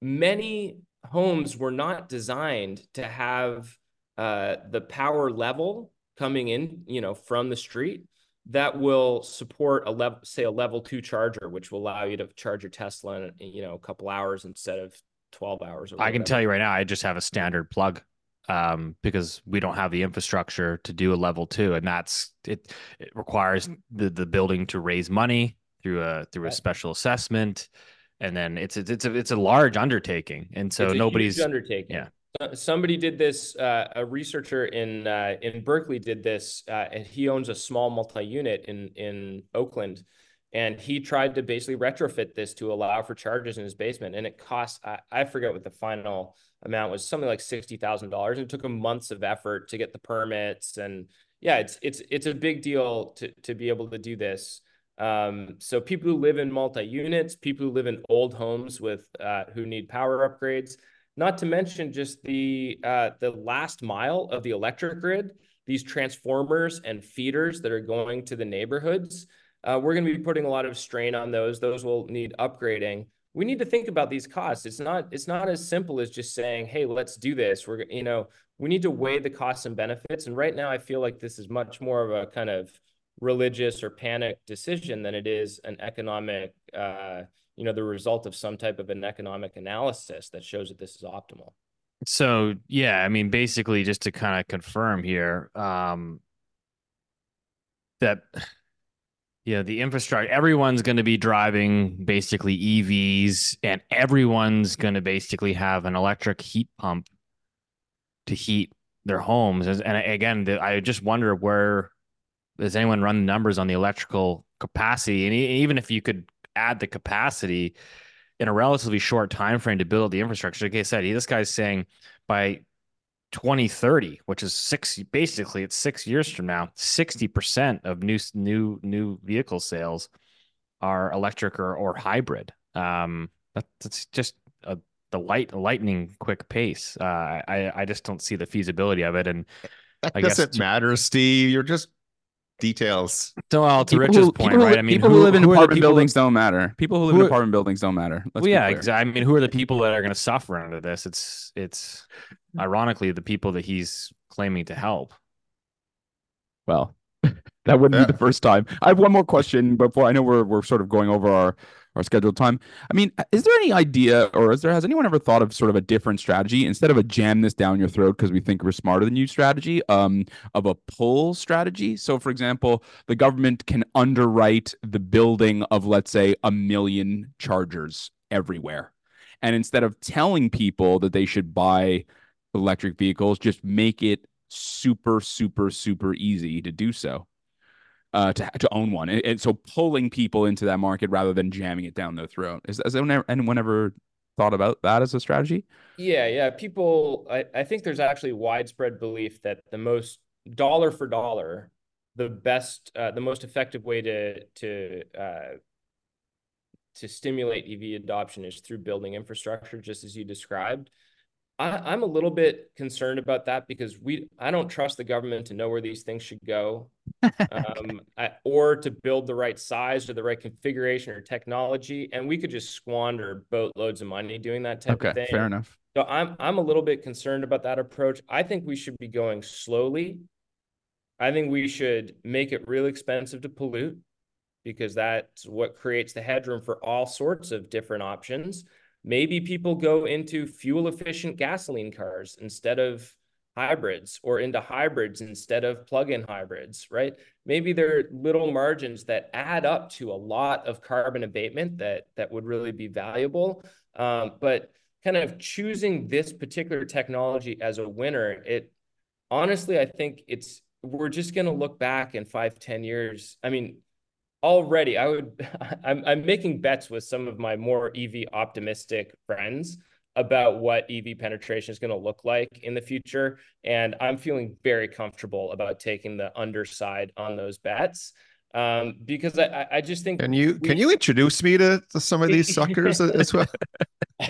S7: many homes were not designed to have uh, the power level coming in, you know, from the street that will support a level, say a level two charger, which will allow you to charge your Tesla in, you know, a couple hours instead of 12 hours. Or
S2: I can tell you right now, I just have a standard plug um, because we don't have the infrastructure to do a level two, and that's it. It requires the the building to raise money through a through a special assessment, and then it's it's it's a it's a large undertaking, and so
S7: It's a huge
S2: nobody's
S7: undertaking.
S2: yeah.
S7: Somebody did this. Uh, a researcher in uh, in Berkeley did this, uh, and he owns a small multi-unit in in Oakland, and he tried to basically retrofit this to allow for charges in his basement, and it cost I, I forget what the final amount was, something like sixty thousand dollars. and It took him months of effort to get the permits, and yeah, it's it's it's a big deal to to be able to do this. Um, so people who live in multi-units, people who live in old homes with uh, who need power upgrades not to mention just the uh, the last mile of the electric grid, these transformers and feeders that are going to the neighborhoods. Uh, we're going to be putting a lot of strain on those. Those will need upgrading. We need to think about these costs. It's not it's not as simple as just saying, "Hey, let's do this." We're you know we need to weigh the costs and benefits. And right now, I feel like this is much more of a kind of religious or panic decision than it is an economic. Uh, you know the result of some type of an economic analysis that shows that this is optimal
S2: So yeah, I mean, basically, just to kind of confirm here, um, that you know the infrastructure, everyone's going to be driving basically EVs, and everyone's going to basically have an electric heat pump to heat their homes. And and again, I just wonder where does anyone run the numbers on the electrical capacity, and even if you could add the capacity in a relatively short time frame to build the infrastructure. Like I said, this guy's saying by 2030, which is six basically it's six years from now, 60% of new new new vehicle sales are electric or, or hybrid. Um, that, that's just a the light lightning quick pace. Uh, I I just don't see the feasibility of it. And
S5: That
S2: I guess
S5: doesn't
S2: to-
S5: matter, Steve. You're just details.
S2: so well, to
S6: People
S2: Rich's
S6: who-
S2: point,
S6: people who-
S2: right? I mean,
S6: people who, live in
S2: are the
S6: apartment
S2: people that-
S6: buildings don't matter. People who live
S2: who
S6: in apartment buildings don't matter. Let's
S2: well, yeah, exactly. I mean, who are the people that are going to suffer under this? It's it's hmm. ironically the people that he's claiming to help.
S6: Well, that wouldn't
S5: Yeah.
S6: be the first time. I have one more question before I know we're we're sort of going over our our scheduled time. I mean, is there any idea, or is there has anyone ever thought of sort of a different strategy instead of a jam this down your throat because we think we're smarter than you strategy, um, of a pull strategy? So, for example, the government can underwrite the building of, let's say, a million chargers everywhere, and instead of telling people that they should buy electric vehicles, just make it super, super, super easy to do so uh, to to own one, and, and so pulling people into that market rather than jamming it down their throat. Is has anyone ever, anyone ever thought about that as a strategy?
S7: Yeah, yeah. People, I, I think there's actually widespread belief that the most dollar for dollar, the best, uh, the most effective way to to uh, to stimulate EV adoption is through building infrastructure, just as you described. I, I'm a little bit concerned about that because we, I don't trust the government to know where these things should go, um, or to build the right size or the right configuration or technology, and we could just squander boatloads of money doing that type of
S6: Okay,
S7: thing.
S6: fair enough.
S7: So I'm I'm a little bit concerned about that approach. I think we should be going slowly. I think we should make it real expensive to pollute because that's what creates the headroom for all sorts of different options. Maybe people go into fuel efficient gasoline cars instead of hybrids or into hybrids instead of plug-in hybrids, right? Maybe there are little margins that add up to a lot of carbon abatement that that would really be valuable. Um, but kind of choosing this particular technology as a winner, it honestly, I think it's we're just going to look back in five, ten years. I mean, already I would I'm I'm making bets with some of my more EV optimistic friends about what EV penetration is going to look like in the future. And I'm feeling very comfortable about taking the underside on those bets. Um, because I, I- just think
S5: Can you can you introduce me to, to some of these suckers as well?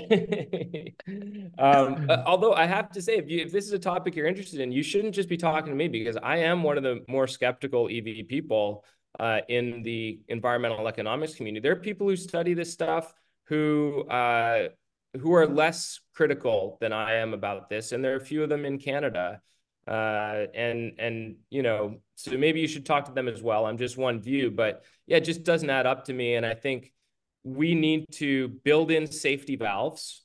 S7: um, although I have to say, if you if this is a topic you're interested in, you shouldn't just be talking to me because I am one of the more skeptical EV people uh, in the environmental economics community. There are people who study this stuff who uh, who are less critical than I am about this, and there are a few of them in Canada. Uh, and and you know, so maybe you should talk to them as well. I'm just one view, but yeah, it just doesn't add up to me. And I think we need to build in safety valves,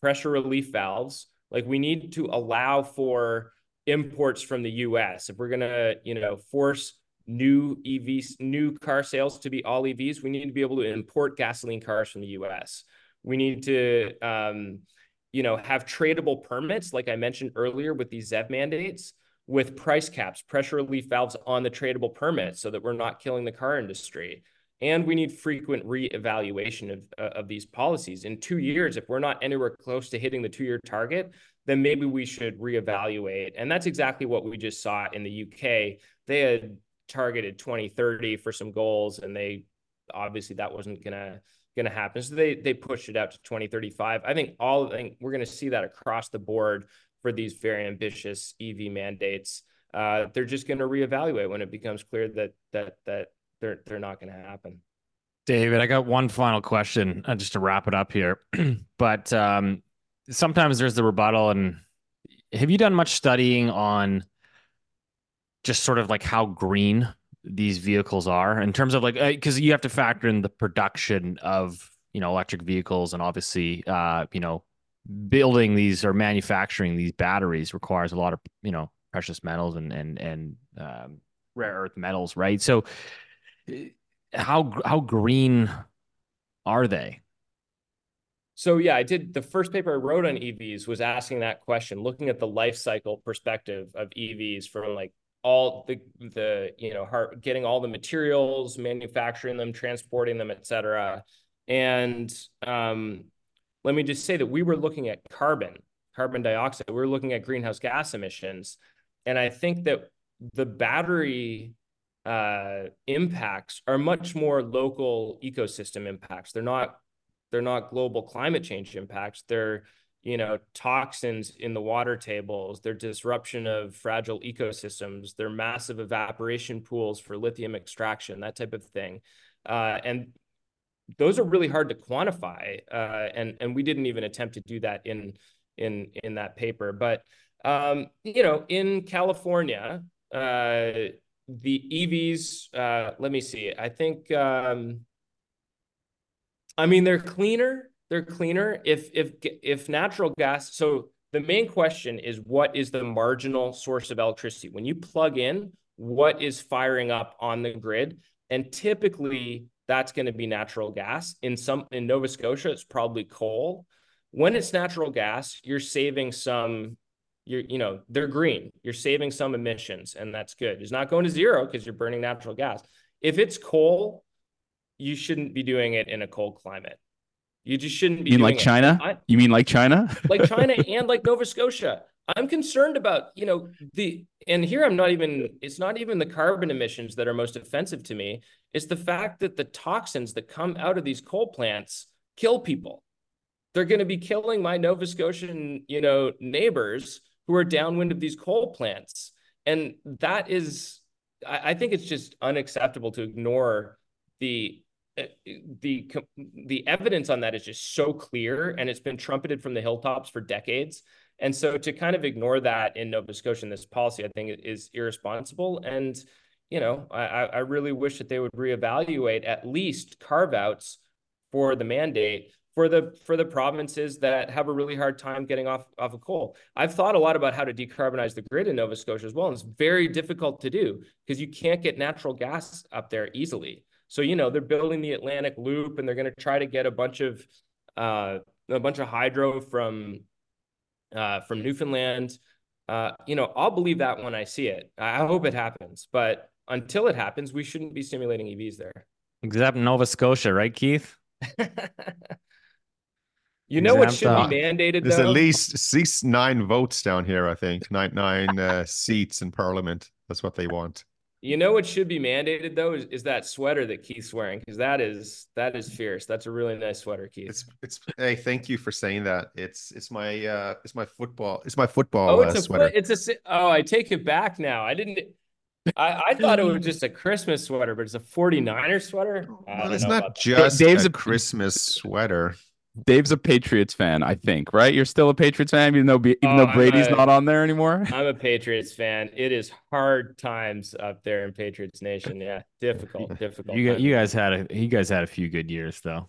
S7: pressure relief valves. Like we need to allow for imports from the US. If we're to, you know, force new EVs, new car sales to be all EVs, we need to be able to import gasoline cars from the US. We need to, um, you know, have tradable permits, like I mentioned earlier with these ZEV mandates, with price caps, pressure relief valves on the tradable permits so that we're not killing the car industry. And we need frequent reevaluation of, uh, of these policies. In two years, if we're not anywhere close to hitting the two year target, then maybe we should reevaluate. And that's exactly what we just saw in the UK. They had targeted 2030 for some goals, and they obviously that wasn't gonna gonna happen. So they they pushed it out to 2035. I think all I think we're gonna see that across the board for these very ambitious EV mandates. Uh, they're just to reevaluate when it becomes clear that that that they're they're not to happen.
S2: David, I got one final question uh, just to wrap it up here. but um, sometimes there's the rebuttal, and have you done much studying on just sort of like how green these vehicles are in terms of like because uh, you have to factor in the production of you know electric vehicles and obviously uh, you know building these or manufacturing these batteries requires a lot of you know precious metals and and and um, rare earth metals, right? So how how green are they?
S7: So yeah, I did the first paper I wrote on EVs was asking that question, looking at the life cycle perspective of EVs from like all the the you know getting all the materials, manufacturing them, transporting them, et cetera. And um, let me just say that we were looking at carbon, carbon dioxide. We were looking at greenhouse gas emissions. And I think that the battery uh, impacts are much more local ecosystem impacts. They're not they're not global climate change impacts. They're you know toxins in the water tables. They're disruption of fragile ecosystems. They're massive evaporation pools for lithium extraction, that type of thing. Uh, and those are really hard to quantify, uh, and and we didn't even attempt to do that in in in that paper. But um, you know, in California, uh, the EVs. Uh, let me see. I think. Um, I mean, they're cleaner. They're cleaner. If if if natural gas. So the main question is, what is the marginal source of electricity when you plug in? What is firing up on the grid? And typically, that's going to be natural gas. In some in Nova Scotia, it's probably coal. When it's natural gas, you're saving some you're you know they're green you're saving some emissions and that's good it's not going to zero because you're burning natural gas if it's coal you shouldn't be doing it in a cold climate you just shouldn't be
S6: you mean like china? I, you mean like china?
S7: Like china and like nova scotia. I'm concerned about you know the and here i'm not even it's not even the carbon emissions that are most offensive to me. It's the fact that the toxins that come out of these coal plants kill people. They're going to be killing my Nova Scotian, you know, neighbors who are downwind of these coal plants. And that is, I, I think it's just unacceptable to ignore the Uh, the the evidence on that is just so clear and it's been trumpeted from the hilltops for decades and so to kind of ignore that in nova scotia in this policy i think is irresponsible and you know, I, I really wish that they would reevaluate at least carve outs for the mandate for the for the provinces that have a really hard time getting off off of coal. I've thought a lot about how to decarbonize the grid in Nova Scotia as well, and it's very difficult to do because you can't get natural gas up there easily. So you know they're building the Atlantic Loop, and they're going to try to get a bunch of uh, a bunch of hydro from uh, from Newfoundland. Uh, you know, I'll believe that when I see it. I hope it happens, but until it happens, we shouldn't be simulating EVs there.
S2: Except Nova Scotia, right, Keith?
S7: you know what should be mandated?
S5: There's
S7: though?
S5: at least at least nine votes down here. I think nine nine uh, seats in Parliament. That's what they want.
S7: You know what should be mandated though is, is that sweater that Keith's wearing because that is that is fierce. That's a really nice sweater, Keith.
S5: It's it's hey, thank you for saying that. It's it's my uh it's my football it's my football
S7: oh, it's
S5: uh,
S7: a
S5: sweater.
S7: It's a oh I take it back now. I didn't I, I thought it was just a Christmas sweater, but it's a 49er sweater.
S5: Well, it's not just Dave's a, a Christmas sweater.
S6: Dave's a Patriots fan, I think, right? You're still a Patriots fan, even though even oh, though Brady's a, not on there anymore.
S7: I'm a Patriots fan. It is hard times up there in Patriots Nation. Yeah, difficult, difficult.
S2: You, you guys had a you guys had a few good years though.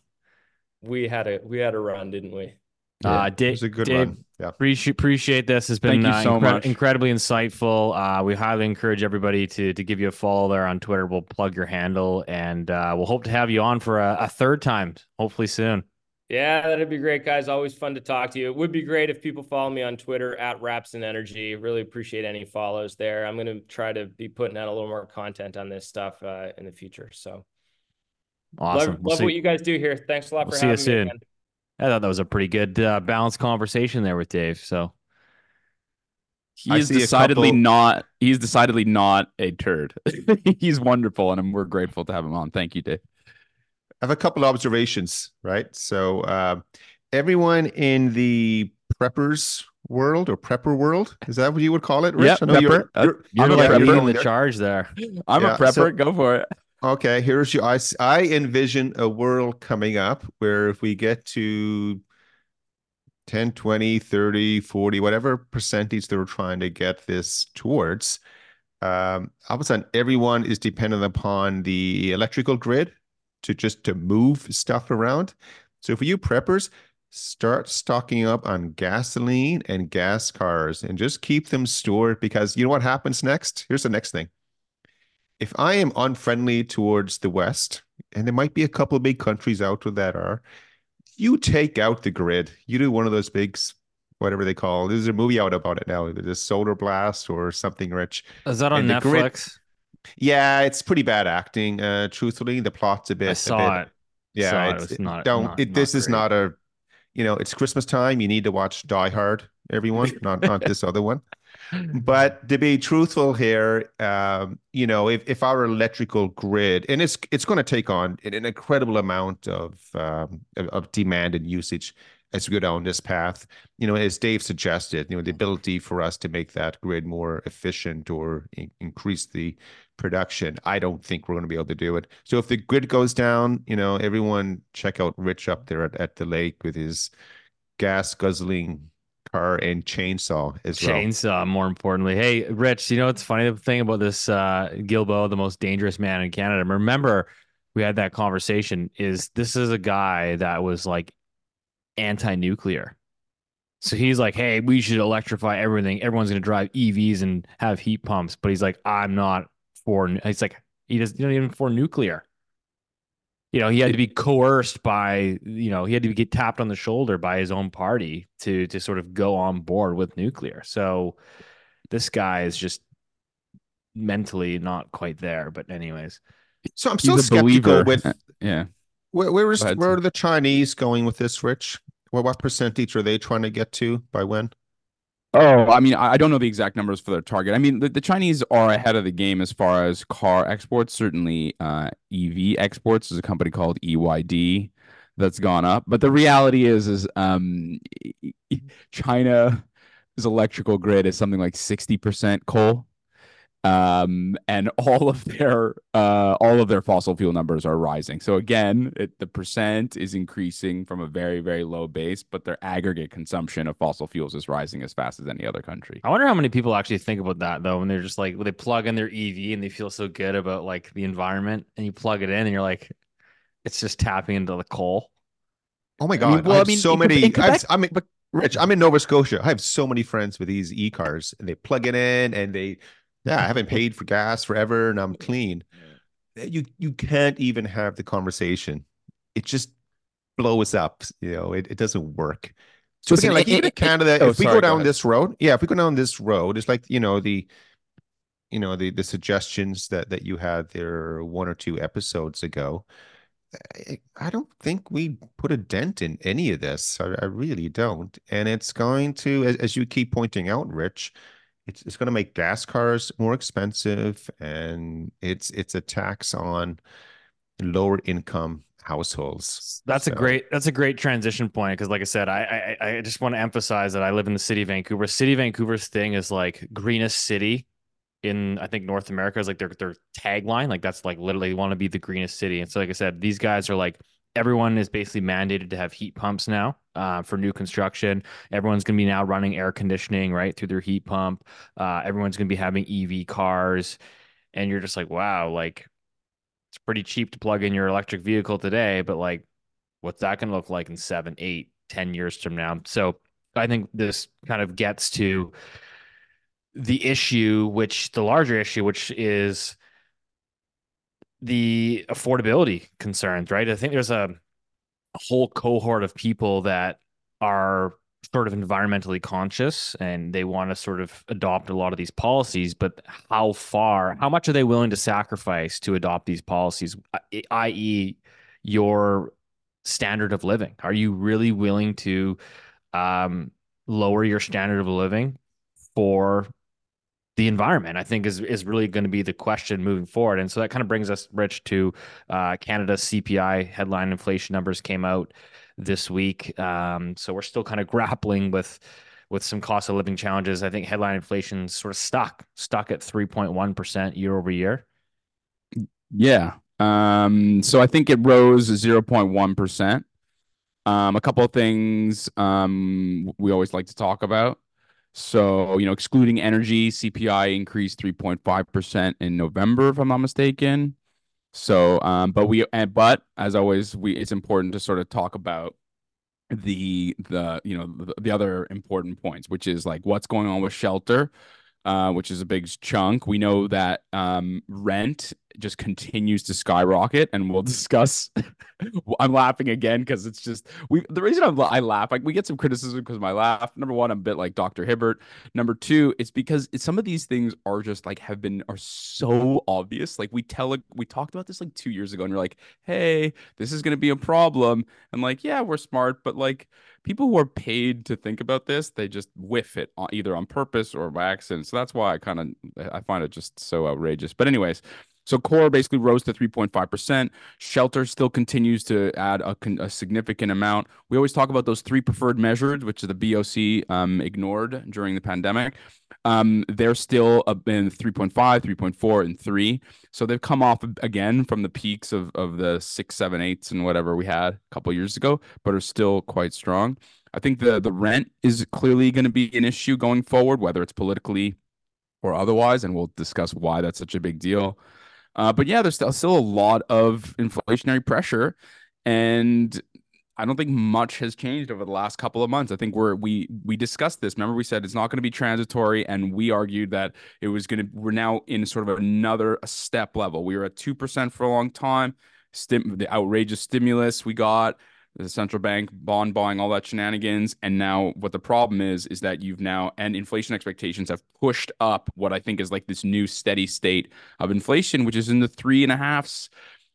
S7: We had a we had a run, didn't we?
S2: Yeah, uh, Dave, it was a good Dave, run. Yeah. Appreciate appreciate this. Has been uh, so incre- incredibly insightful. Uh, we highly encourage everybody to to give you a follow there on Twitter. We'll plug your handle, and uh, we'll hope to have you on for a, a third time, hopefully soon.
S7: Yeah, that'd be great, guys. Always fun to talk to you. It would be great if people follow me on Twitter at Rapson Energy. Really appreciate any follows there. I'm going to try to be putting out a little more content on this stuff uh, in the future. So
S2: Awesome.
S7: love,
S2: We'll
S7: love what you guys do here. Thanks a lot
S2: we'll
S7: for
S2: see you
S7: having me.
S2: soon.
S7: again.
S2: I thought that was a pretty good uh, balanced conversation there with Dave. So
S6: He
S5: I
S6: is decidedly
S5: couple-
S6: not. He's decidedly not a turd. he's wonderful, and we're grateful to have him on. Thank you, Dave.
S5: I have a couple of observations, right? So, uh, everyone in the preppers world or prepper world is that what you would call it? Rich?
S6: Yep,
S5: I you're,
S6: prepper. Uh,
S5: you're-
S2: you're
S6: I'm a
S2: like
S6: prepper.
S2: leading the
S5: there.
S2: charge there.
S6: I'm
S5: Yeah,
S6: a prepper.
S5: so-
S6: Go for it.
S5: Okay, here's your. I envision a world coming up where if we get to 10, 20, 30, 40, whatever percentage they were trying to get this towards, um, all of a sudden everyone is dependent upon the electrical grid to just to move stuff around. So for you preppers, start stocking up on gasoline and gas cars and just keep them stored because you know what happens next? Here's the next thing if I am unfriendly towards the West, and there might be a couple of big countries out there that are, you take out the grid. You do one of those big, whatever they call. There's a movie out about it now. The Solar Blast or something. Rich.
S2: Is that on
S5: the grid-
S2: Netflix?
S5: Yeah, it's pretty bad acting. Uh, truthfully, the plot's a bit.
S2: I
S5: a
S2: saw
S5: bit-
S2: it.
S5: Yeah,
S2: saw
S5: it's,
S2: It was not-
S5: don't.
S2: not-
S5: it, this
S2: not
S5: is not a. You know, it's Christmas time. You need to watch Die Hard. Everyone, not not this other one. But to be truthful here, um, you know, if, if our electrical grid, and it's it's going to take on an, incredible amount of, um, of of demand and usage as we go down this path. You know, as Dave suggested, you know, the ability for us to make that grid more efficient or in- increase the production, I don't think we're going to be able to do it. So if the grid goes down, you know, everyone check out Rich up there at, at the lake with his gas guzzling car and chainsaw as well.
S2: Chainsaw, more importantly. Hey, Rich, you know what's funny the thing about this uh Guilbeault, the most dangerous man in Canada. Remember, we had that conversation. Is this is a guy that was like anti-nuclear. So he's like, hey, we should electrify everything. Everyone's gonna drive EVs and have heat pumps. But he's like, I'm not for he's like, he doesn't not even for nuclear. You know, he had to be coerced by, you know, he had to get tapped on the shoulder by his own party to to sort of go on board with nuclear. So this guy is just mentally not quite there. But anyways,
S5: So I'm still skeptical
S6: believer.
S5: with uh,
S6: Yeah.
S5: where where is
S6: ahead,
S5: where are the Chinese going with this, Rich? Well, what percentage are they trying to get to by when?
S6: Oh, I mean, I don't know the exact numbers for their target. I mean, the, the Chinese are ahead of the game as far as car exports. Certainly, uh, EV exports is a company called BYD that's gone up. But the reality is, is um, China's electrical grid is something like sixty percent coal, um, and all of their uh, all of their fossil fuel numbers are rising. So again, it, the percent is increasing from a very very low base, but their aggregate consumption of fossil fuels is rising as fast as any other country.
S2: I wonder how many people actually think about that though when they're just like when they plug in their EV and they feel so good about like the environment and you plug it in and you're like, it's just tapping into the coal.
S5: Oh my
S6: I
S5: God!
S6: mean, well, I
S5: have
S6: mean,
S5: so many.
S6: Quebec-
S5: I've,
S6: Quebec-
S5: I mean, Rich, I'm in Nova Scotia. I have so many friends with these e cars, and they plug it in, and they, yeah, I haven't paid for gas forever, and I'm clean. You you can't even have the conversation. It just blows up. You know, it, it doesn't work. So
S6: Listen,
S5: again, like
S6: it-
S5: even in
S6: it- it-
S5: Canada,
S6: oh,
S5: if we
S6: sorry,
S5: go
S6: go
S5: down
S6: ahead.
S5: this road, yeah, if we go down this road, it's like you know the, you know the the suggestions that that you had there one or two episodes ago. I, I don't think we put a dent in any of this. I, I really don't. And it's going to, as, as you keep pointing out, Rich, it's it's going to make gas cars more expensive, and it's it's a tax on lower income households.
S2: That's a great that's a great transition point because like I said, I, I I just want to emphasize that I live in the city of Vancouver. City of Vancouver's thing is like greenest city in I think North America is like their their tagline. Like that's like literally want to be the greenest city. And so like I said, these guys are like everyone is basically mandated to have heat pumps now uh, for new construction. Everyone's going to be now running air conditioning right through their heat pump. Uh, everyone's going to be having EV cars, and you're just like, wow, like it's pretty cheap to plug in your electric vehicle today, but like, what's that going to look like in seven, eight, ten years from now? So I think this kind of gets to the issue, which the larger issue, which is the affordability concerns, right? I think there's a whole cohort of people that are sort of environmentally conscious and they want to sort of adopt a lot of these policies but how far how much are they willing to sacrifice to adopt these policies i.e your standard of living are you really willing to um, lower your standard of living for the environment, I think is is really going to be the question moving forward. And so that kind of brings us, Rich, to uh, Canada's CPI headline inflation numbers came out this week. Um, so we're still kind of grappling with with some cost of living challenges. I think headline inflation sort of stuck stuck at three point one percent year over year.
S6: Yeah. Um, so I think it rose zero point one percent. Um, a couple of things um, we always like to talk about. So, you know, excluding energy, CPI increased 3.5% in November, if I'm not mistaken. So, um, but we, but as always, we, it's important to sort of talk about the, the, you know, the, the other important points, which is like what's going on with shelter, uh, which is a big chunk. We know that um, rent just continues to skyrocket, and we'll discuss. I'm laughing again because it's just we. The reason I'm, I laugh, like we get some criticism because my laugh. Number one, I'm a bit like Dr. Hibbert. Number two, it's because it's, some of these things are just like have been are so obvious. Like we tell, we talked about this like two years ago, and you're like, hey, this is gonna be a problem. And like, yeah, we're smart, but like people who are paid to think about this, they just whiff it either on purpose or by accident. So that's why I kind of I find it just so outrageous. But anyways, so core basically rose to 3.5%. Shelter still continues to add a, a, significant amount. We always talk about those three preferred measures, which the BOC um, ignored during the pandemic. Um, they're still up in 3.5, 3.4, and 3. So they've come off again from the peaks of, of the six, seven, eights, and whatever we had a couple years ago, but are still quite strong. I think the, the rent is clearly going to be an issue going forward, whether it's politically or otherwise, and we'll discuss why that's such a big deal. Uh, but yeah, there's still, still a lot of inflationary pressure, and I don't think much has changed over the last couple of months. I think we're we we discussed this. Remember, we said it's not going to be transitory, and we argued that it was going to. We're now in sort of another step level. We were at two percent for a long time. Stim- the outrageous stimulus we got the central bank bond buying all that shenanigans. And now what the problem is is that you've now and inflation expectations have pushed up what i think is like this new steady state of inflation which is in the three and a halfs.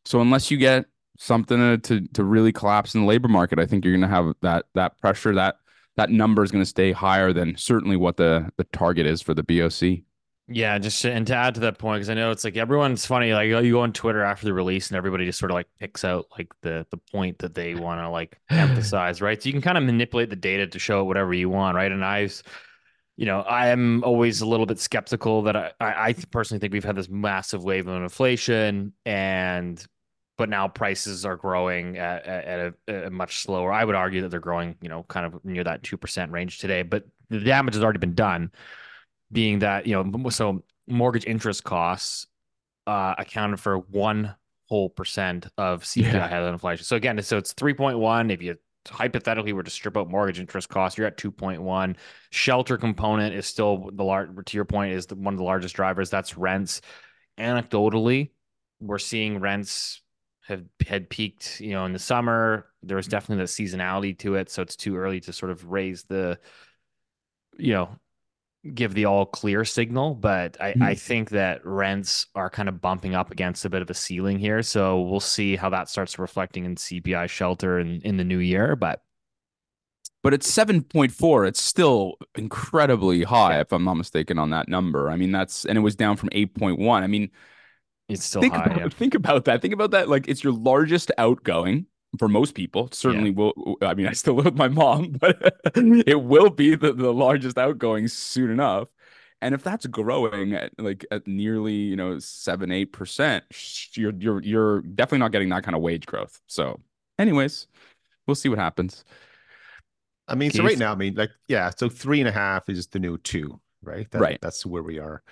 S6: So unless you get something to to, to really collapse in the labor market i think you're going to have that that pressure that that number is going to stay higher than certainly what the the target is for the boc
S2: yeah, just and to add to that point, because I know it's like everyone's funny. Like you go on Twitter after the release, and everybody just sort of like picks out like the the point that they want to like emphasize, right? So you can kind of manipulate the data to show it whatever you want, right? And I've, you know, I am always a little bit skeptical that I I personally think we've had this massive wave of inflation, and but now prices are growing at, at a, a much slower. I would argue that they're growing, you know, kind of near that two percent range today, but the damage has already been done being that you know so mortgage interest costs uh, accounted for one whole percent of CPI yeah. headline inflation. So again, so it's three point one. If you hypothetically were to strip out mortgage interest costs, you're at two point one. Shelter component is still the large. To your point, is the, one of the largest drivers. That's rents. Anecdotally, we're seeing rents have had peaked. You know, in the summer, there was definitely the seasonality to it. So it's too early to sort of raise the you know give the all clear signal, but I, mm. I think that rents are kind of bumping up against a bit of a ceiling here. So we'll see how that starts reflecting in CPI shelter in, in the new year. But
S6: but it's 7.4 it's still incredibly high if i'm not mistaken on that number i mean that's and it was down from 8.1 i mean
S2: it's still
S6: think
S2: high
S6: about,
S2: yeah.
S6: think about that think about that like it's your largest outgoing for most people certainly yeah. will i mean i still live with my mom but it will be the, the largest outgoing soon enough. And if that's growing at like at nearly you know seven eight percent you're you're you're definitely not getting that kind of wage growth. So anyways we'll see what happens.
S5: I mean Keith? so right now i mean like yeah so three and a half is the new two right? That,
S6: right.
S5: that's where we are.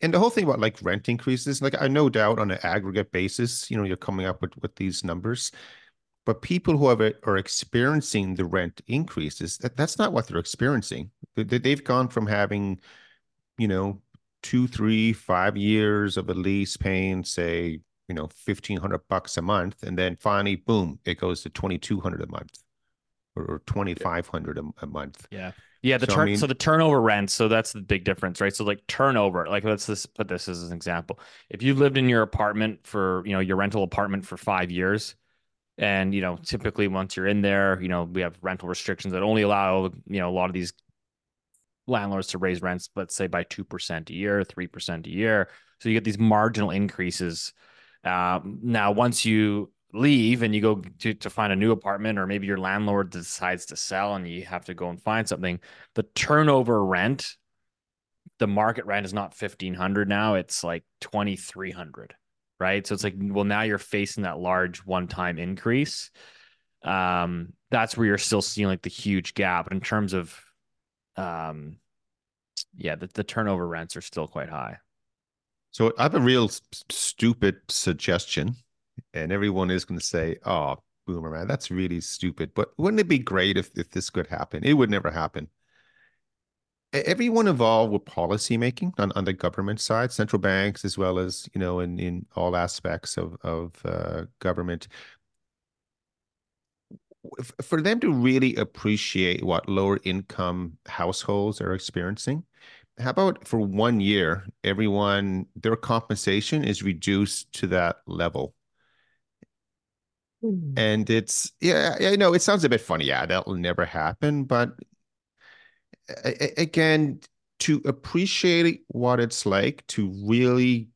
S5: And the whole thing about like rent increases like i no doubt on an aggregate basis you know you're coming up with with these numbers but people who have are experiencing the rent increases, that, that's not what they're experiencing. They, they've gone from having, you know, two, three, five years of a lease paying, say, you know, fifteen hundred bucks a month, and then finally, boom, it goes to twenty two hundred a month, or twenty five hundred a month.
S2: Yeah. Yeah, the
S5: So, I
S2: turn
S5: mean-
S2: so the turnover rent, so that's the big difference, right? So like turnover, like let's just put this as an example. If you lived in your apartment for, you know, your rental apartment for five years, and you know, typically once you're in there, you know, we have rental restrictions that only allow, you know, a lot of these landlords to raise rents, let's say by two percent a year, three percent a year. So you get these marginal increases. Um, now, once you leave and you go to, to find a new apartment, or maybe your landlord decides to sell and you have to go and find something, the turnover rent, the market rent is not fifteen hundred now; it's like twenty three hundred, right? So it's like, well, now you're facing that large one time increase. Um, that's where you're still seeing like the huge gap. In terms of, um, yeah, the, the turnover rents are still quite high.
S5: So I have a real stupid suggestion, and everyone is going to say, "Oh, boomer man, that's really stupid." But wouldn't it be great if if this could happen? It would never happen. Everyone involved with policy making on, on the government side, central banks as well as you know in in all aspects of of uh, government, for them to really appreciate what lower income households are experiencing how about for one year, everyone, their compensation is reduced to that level? And it's, yeah, I know it sounds a bit funny. Yeah, that will never happen. But again, to appreciate what it's like to really,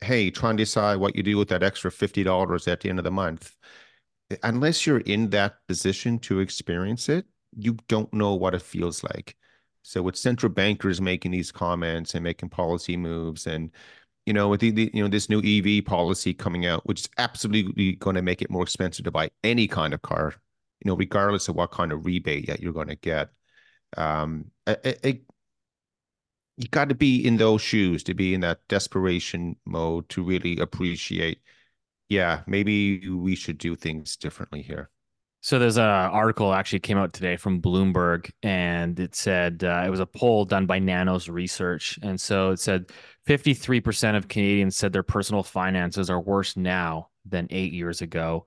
S5: hey, try and decide what you do with that extra $50 at the end of the month. Eh, unless you're in that position to experience it, you don't know what it feels like. So with central bankers making these comments and making policy moves, and you know, with the, the you know this new EV policy coming out, which is absolutely going to make it more expensive to buy any kind of car, you know, regardless of what kind of rebate that you're going to get. Um, I, I, I- you got to be in those shoes to be in that desperation mode to really appreciate. Yeah, maybe we should do things differently here.
S2: So there's an article actually came out today from Bloomberg, and it said uh, it was a poll done by Nanos Research, and so it said 53% of Canadians said their personal finances are worse now than eight years ago.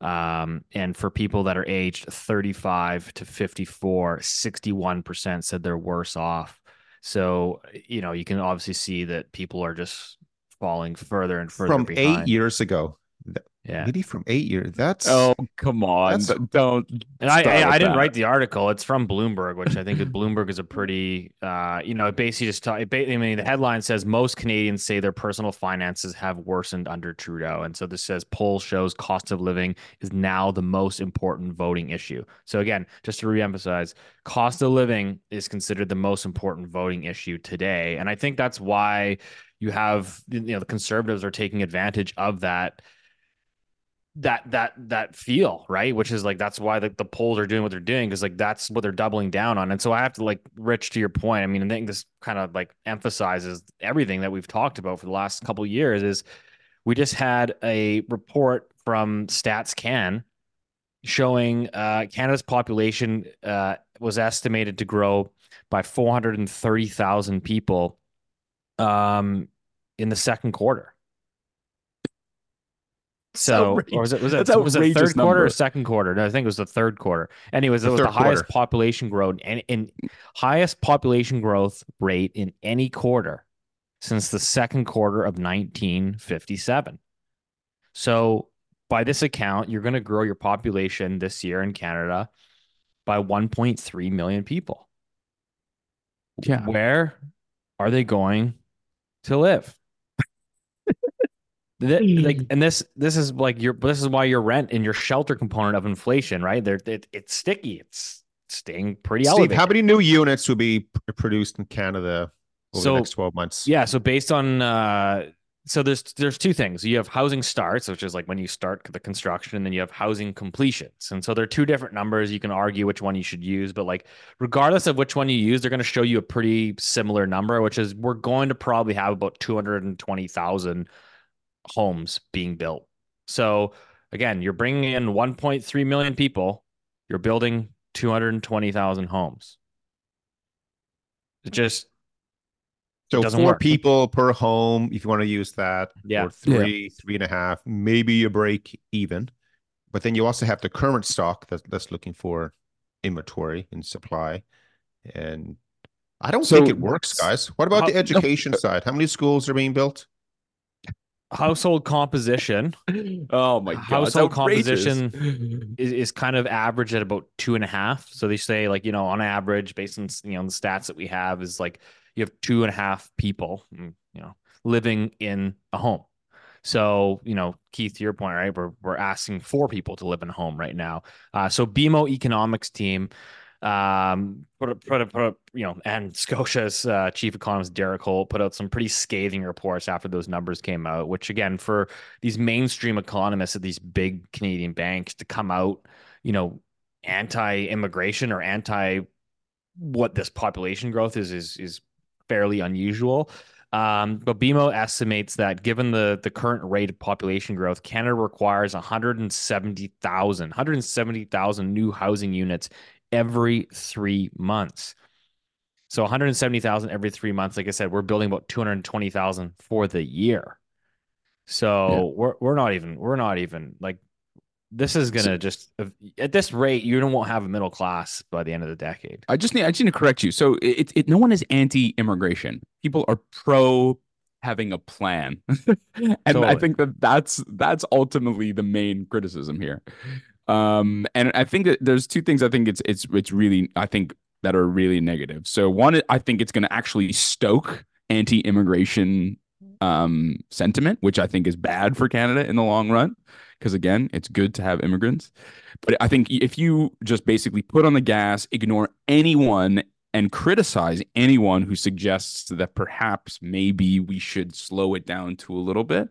S2: Um, and for people that are aged 35 to 54, 61% said they're worse off. So you know you can obviously see that people are just falling further and further
S5: From
S2: behind.
S5: eight years ago,
S2: yeah.
S5: really from eight years. That's
S6: Oh, come on.
S5: That's-
S6: Don't.
S2: And I, I, I didn't
S6: that.
S2: write the article. It's from Bloomberg, which I think Bloomberg is a pretty, uh, you know, it basically just talk, it ba- I mean, the headline says most Canadians say their personal finances have worsened under Trudeau. And so this says poll shows cost of living is now the most important voting issue. So again, just to reemphasize, cost of living is considered the most important voting issue today. And I think that's why you have, you know, the conservatives are taking advantage of that that that that feel right? Which is like that's why the, the polls are doing what they're doing because like that's what they're doubling down on. And so i have to like rich to your point i mean i think this kind of like emphasizes everything that we've talked about for the last couple years is we just had a report from stats can showing uh canada's population uh was estimated to grow by 430,000 people um in the second quarter so, or was it was it, was it third quarter or second quarter? No, I think it was the third quarter. Anyways, it was the highest
S5: quarter.
S2: population growth and in highest population growth rate in any quarter since the second quarter of 1957. So, by this account, you're going to grow your population this year in Canada by 1.3 million people.
S6: Yeah.
S2: Where are they going to live? Th- like and this this is like your this is why your rent and your shelter component of inflation right? There it, it's sticky. It's staying pretty
S5: Steve,
S2: elevated.
S5: how many new units will be p- produced in Canada over
S2: So-
S5: the next 12 months?
S2: yeah so based on uh so there's there's two things. You have housing starts which is like when you start the construction and then you have housing completions. And so there are two different numbers. You can argue which one you should use but like regardless of which one you use they're going to show you a pretty similar number which is we're going to probably have about 220,000 homes being built so again you're bringing in 1.3 million people you're building 220,000 homes it just
S5: So
S2: doesn't
S5: four
S2: work.
S5: people per home, if you want to use that,
S2: Yeah.
S5: or three, three and a half, maybe you break even. But then you also have the current stock that, that's looking for inventory and supply. And I don't think it works, guys. What about
S2: How-
S5: the
S6: no,
S5: education side? How many schools are being built?
S2: Household composition
S6: Oh my god,
S2: household composition is, is kind of average at about two and a half. So they say like, you know, on average, based on you know the stats that we have, is like you have two and a half people, mm, you know, living in a home. So, you know, Keith, to your point, right? We're we're asking four people to live in a home right now. Uh, so BMO economics team um put up, put up, put up, you know, and Scotia's uh, chief economist Derek Holt put out some pretty scathing reports after those numbers came out, which again, for these mainstream economists at these big Canadian banks to come out, you know, anti-immigration or anti what this population growth is is is fairly unusual. Um, but BMO estimates that given the the current rate of population growth, Canada requires 170,000 170,000 new housing units every three months. So 170,000 every three months. Like I said, we're building about 220,000 for the year. So
S6: Yeah.
S2: we're we're not even we're not even like this is gonna just uh, at this rate you don't won't have a middle class by the end of the decade.
S6: I just need I just need to correct you. So it, it no one is anti-immigration. People are pro having a plan, and I think that that's that's ultimately the main criticism here. Um, and I think that there's two things I think it's it's it's really I think that are really negative. So one, I think it's going to actually stoke anti-immigration um sentiment, which I think is bad for Canada in the long run. Because again, it's good to have immigrants. But I think if you just basically put on the gas, ignore anyone, and criticize anyone who suggests that perhaps maybe we should slow it down to a little bit,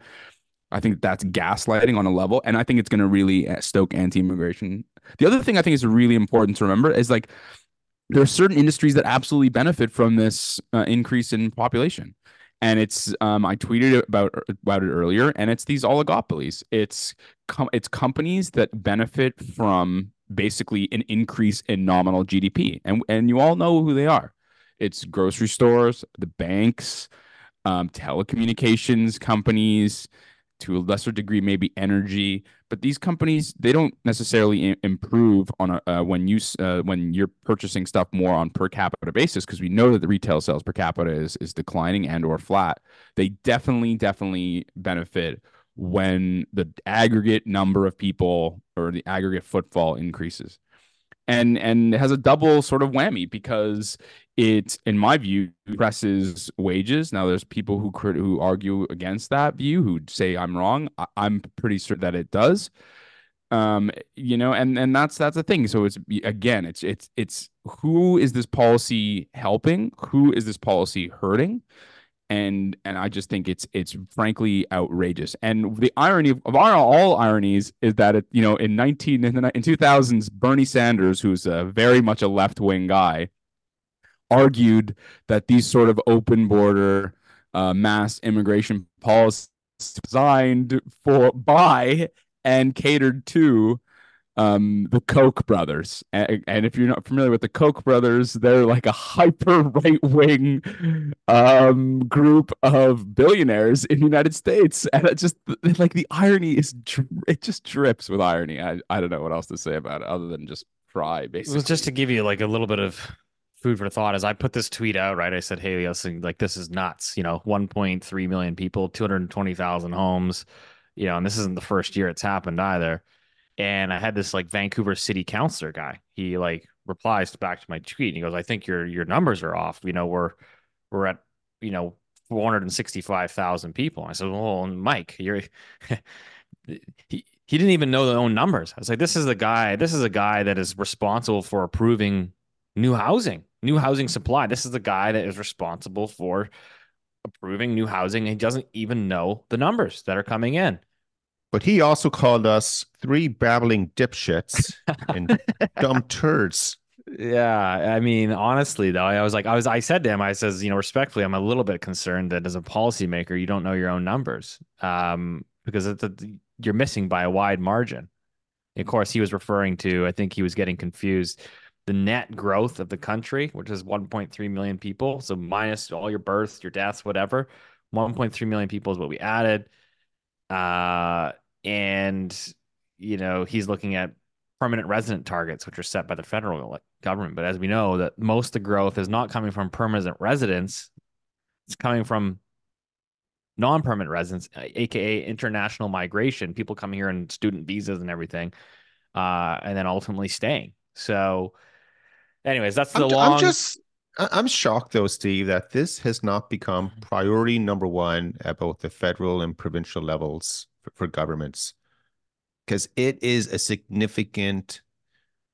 S6: I think that's gaslighting on a level. And I think it's going to really uh, stoke anti immigration. The other thing I think is really important to remember is like there are certain industries that absolutely benefit from this uh, increase in population and it's um, I tweeted about about it earlier, and it's these oligopolies. It's com- it's companies that benefit from basically an increase in nominal GDP, and and you all know who they are. It's grocery stores, the banks, um, telecommunications companies, to a lesser degree maybe energy. But these companies they don't necessarily improve on a uh, when you uh, when you're purchasing stuff more on per capita basis because we know that the retail sales per capita is is declining and or flat. They definitely definitely benefit when the aggregate number of people or the aggregate footfall increases and and it has a double sort of whammy because it in my view presses wages. Now there's people who crit- who argue against that view who say i'm wrong. I- i'm pretty sure that it does. Um you know and and that's that's the thing. So it's again it's it's it's who is this policy helping? Who is this policy hurting and and I just think it's it's frankly outrageous. And the irony of, of our, all ironies is that it you know in nineteen in the in two thousands Bernie Sanders, who's a very much a left wing guy, argued that these sort of open border uh, mass immigration policies designed for by and catered to um the koch brothers and, and if you're not familiar with the koch brothers they're like a hyper right wing um group of billionaires in the united states and it just like the irony is it just drips with irony i i don't know what else to say about it other than just cry basically
S2: was just to give you like a little bit of food for thought as I put this tweet out, right? I said, Hey, listen, like this is nuts, you know, 1.3 million people, 220,000 homes, you know, and this isn't the first year it's happened either. And I had this like Vancouver city councilor guy. He like replies back to my tweet and he goes, I think your your numbers are off. You know, we're we're at, you know, 465,000 people. I said, Well, Mike, you're he he didn't even know their own numbers. I was like, this is the guy, this is a guy that is responsible for approving new housing, new housing supply. This is the guy that is responsible for approving new housing. He doesn't even know the numbers that are coming in.
S5: But he also called us three babbling dipshits and dumb turds.
S2: Yeah, I mean, honestly, though, I was like, I was, I said to him, I says, you know, respectfully, I'm a little bit concerned that as a policymaker, you don't know your own numbers, um, because a, you're missing by a wide margin. Of course, he was referring to, I think he was getting confused. the net growth of the country, which is 1.3 million people. So minus all your births, your deaths, whatever, 1.3 million people is what we added. Uh, and you know he's looking at permanent resident targets, which are set by the federal government. But as we know, that most of the growth is not coming from permanent residents; it's coming from non-permanent residents, aka international migration, people coming here on student visas and everything, uh, and then ultimately staying. So, anyways, that's the
S5: I'm,
S2: long.
S5: I'm just I'm shocked though, Steve, that this has not become priority number one at both the federal and provincial levels for, for governments, because it is a significant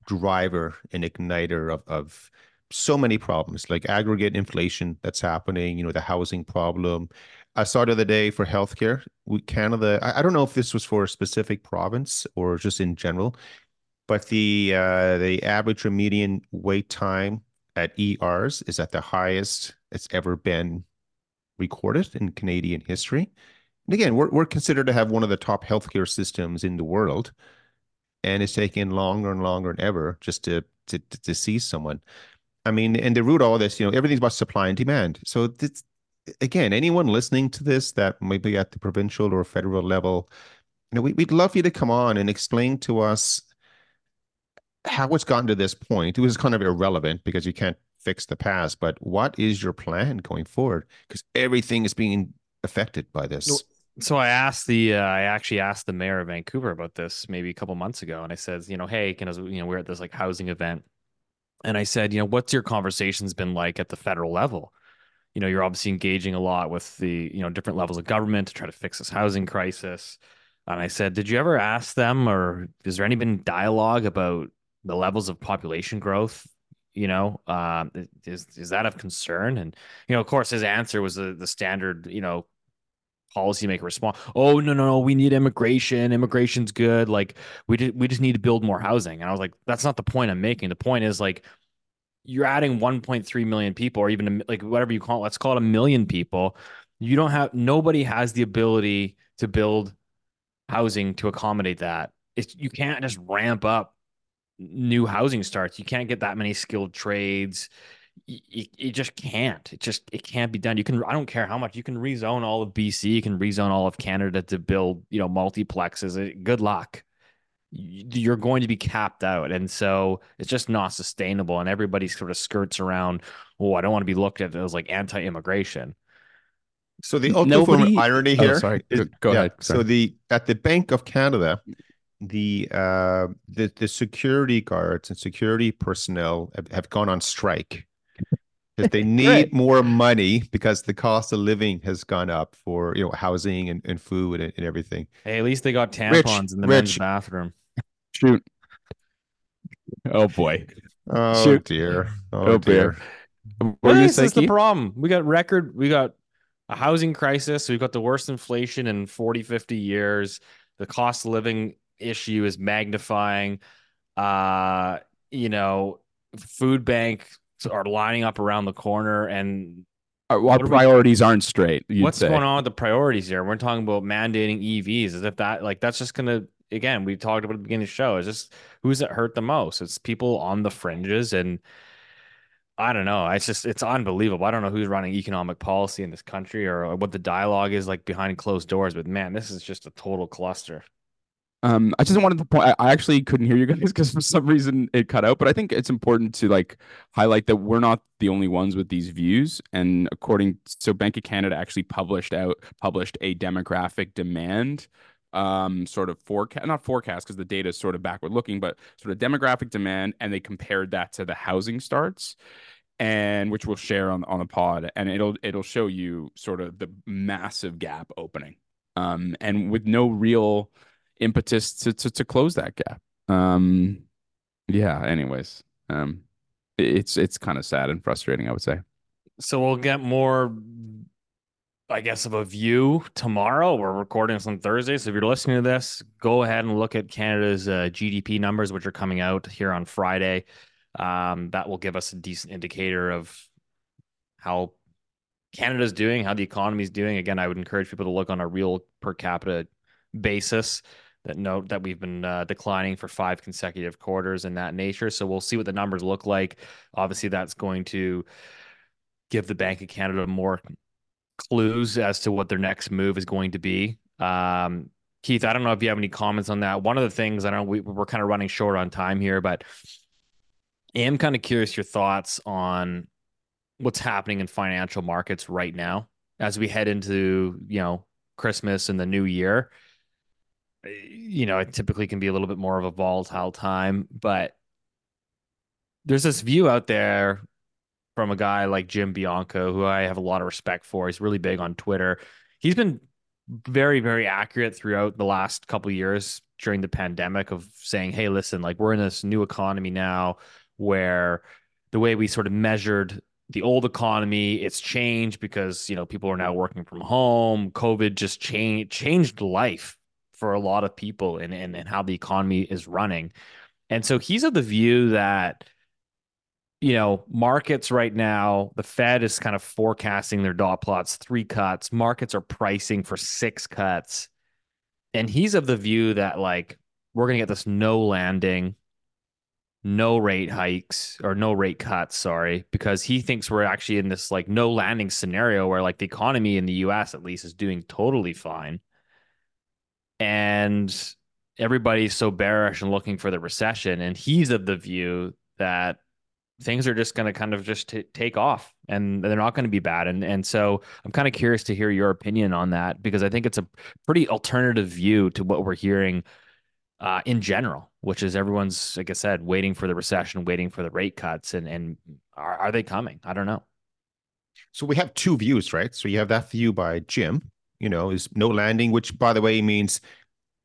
S5: driver and igniter of, of so many problems, like aggregate inflation that's happening. You know, the housing problem. I saw the other day for healthcare, we, Canada. I, I don't know if this was for a specific province or just in general, but the uh, the average or median wait time at ERs is at the highest it's ever been recorded in Canadian history. And again, we're we're considered to have one of the top healthcare systems in the world, and it's taking longer and longer and ever just to to to see someone. I mean, and the root of all this, you know, everything's about supply and demand. So this, again, anyone listening to this that might be at the provincial or federal level, you know, we, we'd love you to come on and explain to us how it's gotten to this point. It was kind of irrelevant because you can't fix the past, but what is your plan going forward? Because everything is being affected by this.
S2: So I asked the, uh, I actually asked the mayor of Vancouver about this maybe a couple months ago, and I said, you know, hey, can I, you know, we're at this like housing event, and I said, you know, what's your conversations been like at the federal level? You know, you're obviously engaging a lot with the, you know, different levels of government to try to fix this housing crisis. And I said, did you ever ask them, or is there any been dialogue about the levels of population growth? You know, um, is is that of concern? And you know, of course, his answer was the the standard, you know, policymaker response. Oh no, no, no, we need immigration. Immigration's good. Like we just we just need to build more housing. And I was like, that's not the point I'm making. The point is like you're adding 1.3 million people, or even like whatever you call it. Let's call it a million people. You don't have nobody has the ability to build housing to accommodate that. It's you can't just ramp up new housing starts. You can't get that many skilled trades. You, you, just can't. It just it can't be done. You can. I don't care how much you can rezone all of BC. You can rezone all of Canada to build you know multiplexes. Good luck. You're going to be capped out, and so it's just not sustainable. And everybody sort of skirts around. Oh, I don't want to be looked at as like anti-immigration.
S5: So the ultimate irony
S6: Oh,
S5: here.
S6: sorry.
S5: is-
S6: Go- go
S5: yeah,
S6: ahead.
S5: So the at the Bank of Canada, the uh the the security guards and security personnel have, have gone on strike because they need
S6: Right.
S5: more money because the cost of living has gone up for you know housing and, and food and, and everything.
S2: Hey, at least they got
S5: Rich,
S2: tampons in the men's bathroom.
S6: Shoot. Oh boy.
S5: Oh
S6: Shoot.
S5: dear. Oh,
S6: Oh,
S5: dear.
S6: dear. What were you gonna
S2: this the problem. We got record, we got a housing crisis. We've got the worst inflation in 40, 50 years. The cost of living issue is magnifying. Uh, you know, food banks are lining up around the corner and
S6: Our, our
S2: are we-
S6: priorities aren't straight.
S2: What's
S6: say.
S2: going on with the priorities here? We're talking about mandating EVs as if that like that's just gonna again, we talked about at the beginning of the show. It's just who's it hurt the most? It's people on the fringes and I don't know. It's just it's unbelievable. I don't know who's running economic policy in this country or what the dialogue is like behind closed doors, but man, this is just a total cluster.
S6: Um, I just wanted to point. I, actually couldn't hear you guys because for some reason it cut out. But I think it's important to like highlight that we're not the only ones with these views. And according, so Bank of Canada actually published out published a demographic demand, um, sort of forecast, not forecast because the data is sort of backward looking, but sort of demographic demand, and they compared that to the housing starts. And which we'll share on on the pod, and it'll it'll show you sort of the massive gap opening, um, and with no real impetus to, to to close that gap. Um, yeah. Anyways, um, it's it's kind of sad and frustrating. I would say.
S2: So we'll get more, I guess, of a view tomorrow. We're recording this on Thursday. So if you're listening to this, go ahead and look at Canada's uh, GDP numbers, which are coming out here on Friday. Um, that will give us a decent indicator of how Canada's doing, how the economy is doing. Again, I would encourage people to look on a real per capita basis. That note that we've been uh, declining for five consecutive quarters in that nature. So we'll see what the numbers look like. Obviously, that's going to give the Bank of Canada more clues as to what their next move is going to be. Um, Keith, I don't know if you have any comments on that. One of the things I know we, we're kind of running short on time here, but I am kind of curious your thoughts on what's happening in financial markets right now as we head into you know Christmas and the new year. Uh, you know, it typically can be a little bit more of a volatile time, but there's this view out there from a guy like Jim Bianco, who I have a lot of respect for. He's really big on Twitter. He's been very, very accurate throughout the last couple years during the pandemic of saying, hey, listen, like we're in this new economy now where the way we sort of measured the old economy it's changed because you know people are now working from home covid just changed changed life for a lot of people and, and and how the economy is running and so he's of the view that you know, markets right now, the Fed is kind of forecasting their dot plots, three cuts. Markets are pricing for six cuts. And he's of the view that, like, we're going to get this no landing, no rate hikes or no rate cuts, sorry, because he thinks we're actually in this, like, no landing scenario where, like, the economy in the US at least is doing totally fine. And everybody's so bearish and looking for the recession. And he's of the view that things are just going to kind of just t- take off and they're not going to be bad. And and so I'm kind of curious to hear your opinion on that because I think it's a pretty alternative view to what we're hearing uh, in general which is everyone's like I said waiting for the recession waiting for the rate cuts and and are, are they coming? I don't know.
S5: So we have two views right? So you have that view by Jim you know is no landing which by the way means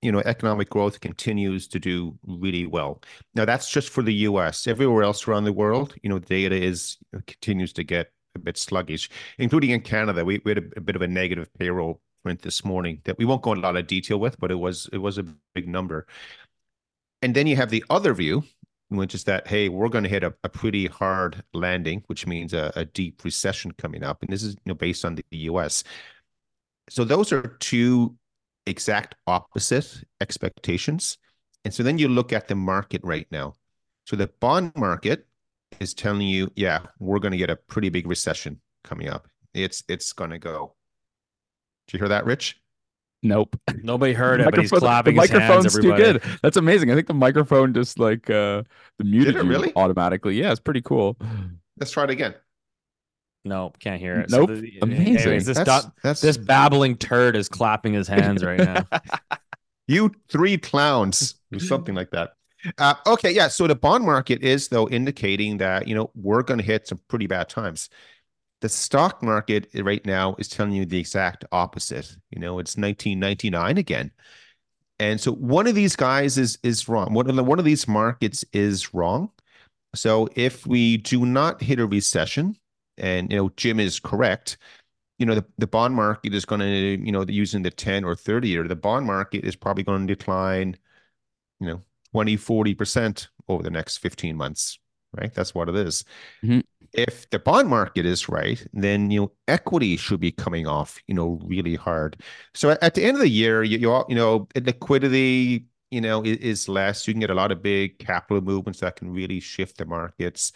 S5: you know, economic growth continues to do really well. Now that's just for the U.S. Everywhere else around the world, you know, data is uh, continues to get a bit sluggish, including in Canada. We, we had a, a, bit of a negative payroll print this morning that we won't go in a lot of detail with, but it was it was a big number. And then you have the other view, which is that hey, we're going to hit a, a pretty hard landing, which means a, a deep recession coming up, and this is you know based on the U.S. So those are two exact opposite expectations. And so then you look at the market right now. So the bond market is telling you, yeah, we're going to get a pretty big recession coming up. It's it's going to go. Do you hear that, Rich?
S6: Nope.
S2: Nobody heard it, but he's clapping the his microphone's hands, too good.
S6: That's amazing. I think the microphone just like uh the muted
S5: you
S6: really? automatically. Yeah, it's pretty cool.
S5: Let's try it again.
S2: No, can't hear it.
S6: Nope. So the, Amazing. Anyways,
S2: this, that's, that's... this babbling turd is clapping his hands right now.
S5: you three clowns, or something like that. Uh, okay, yeah. So the bond market is though indicating that you know we're going to hit some pretty bad times. The stock market right now is telling you the exact opposite. You know, it's 1999 again. And so one of these guys is is wrong. One of the, one of these markets is wrong. So if we do not hit a recession, and you know Jim is correct. You know the, the bond market is going to you know using the 10 or 30 year the bond market is probably going to decline you know 20 40% over the next 15 months right that's what it is. Mm-hmm. if the bond market is right then you know equity should be coming off you know really hard so at, at the end of the year you, you, you know liquidity you know is, is less you can get a lot of big capital movements that can really shift the markets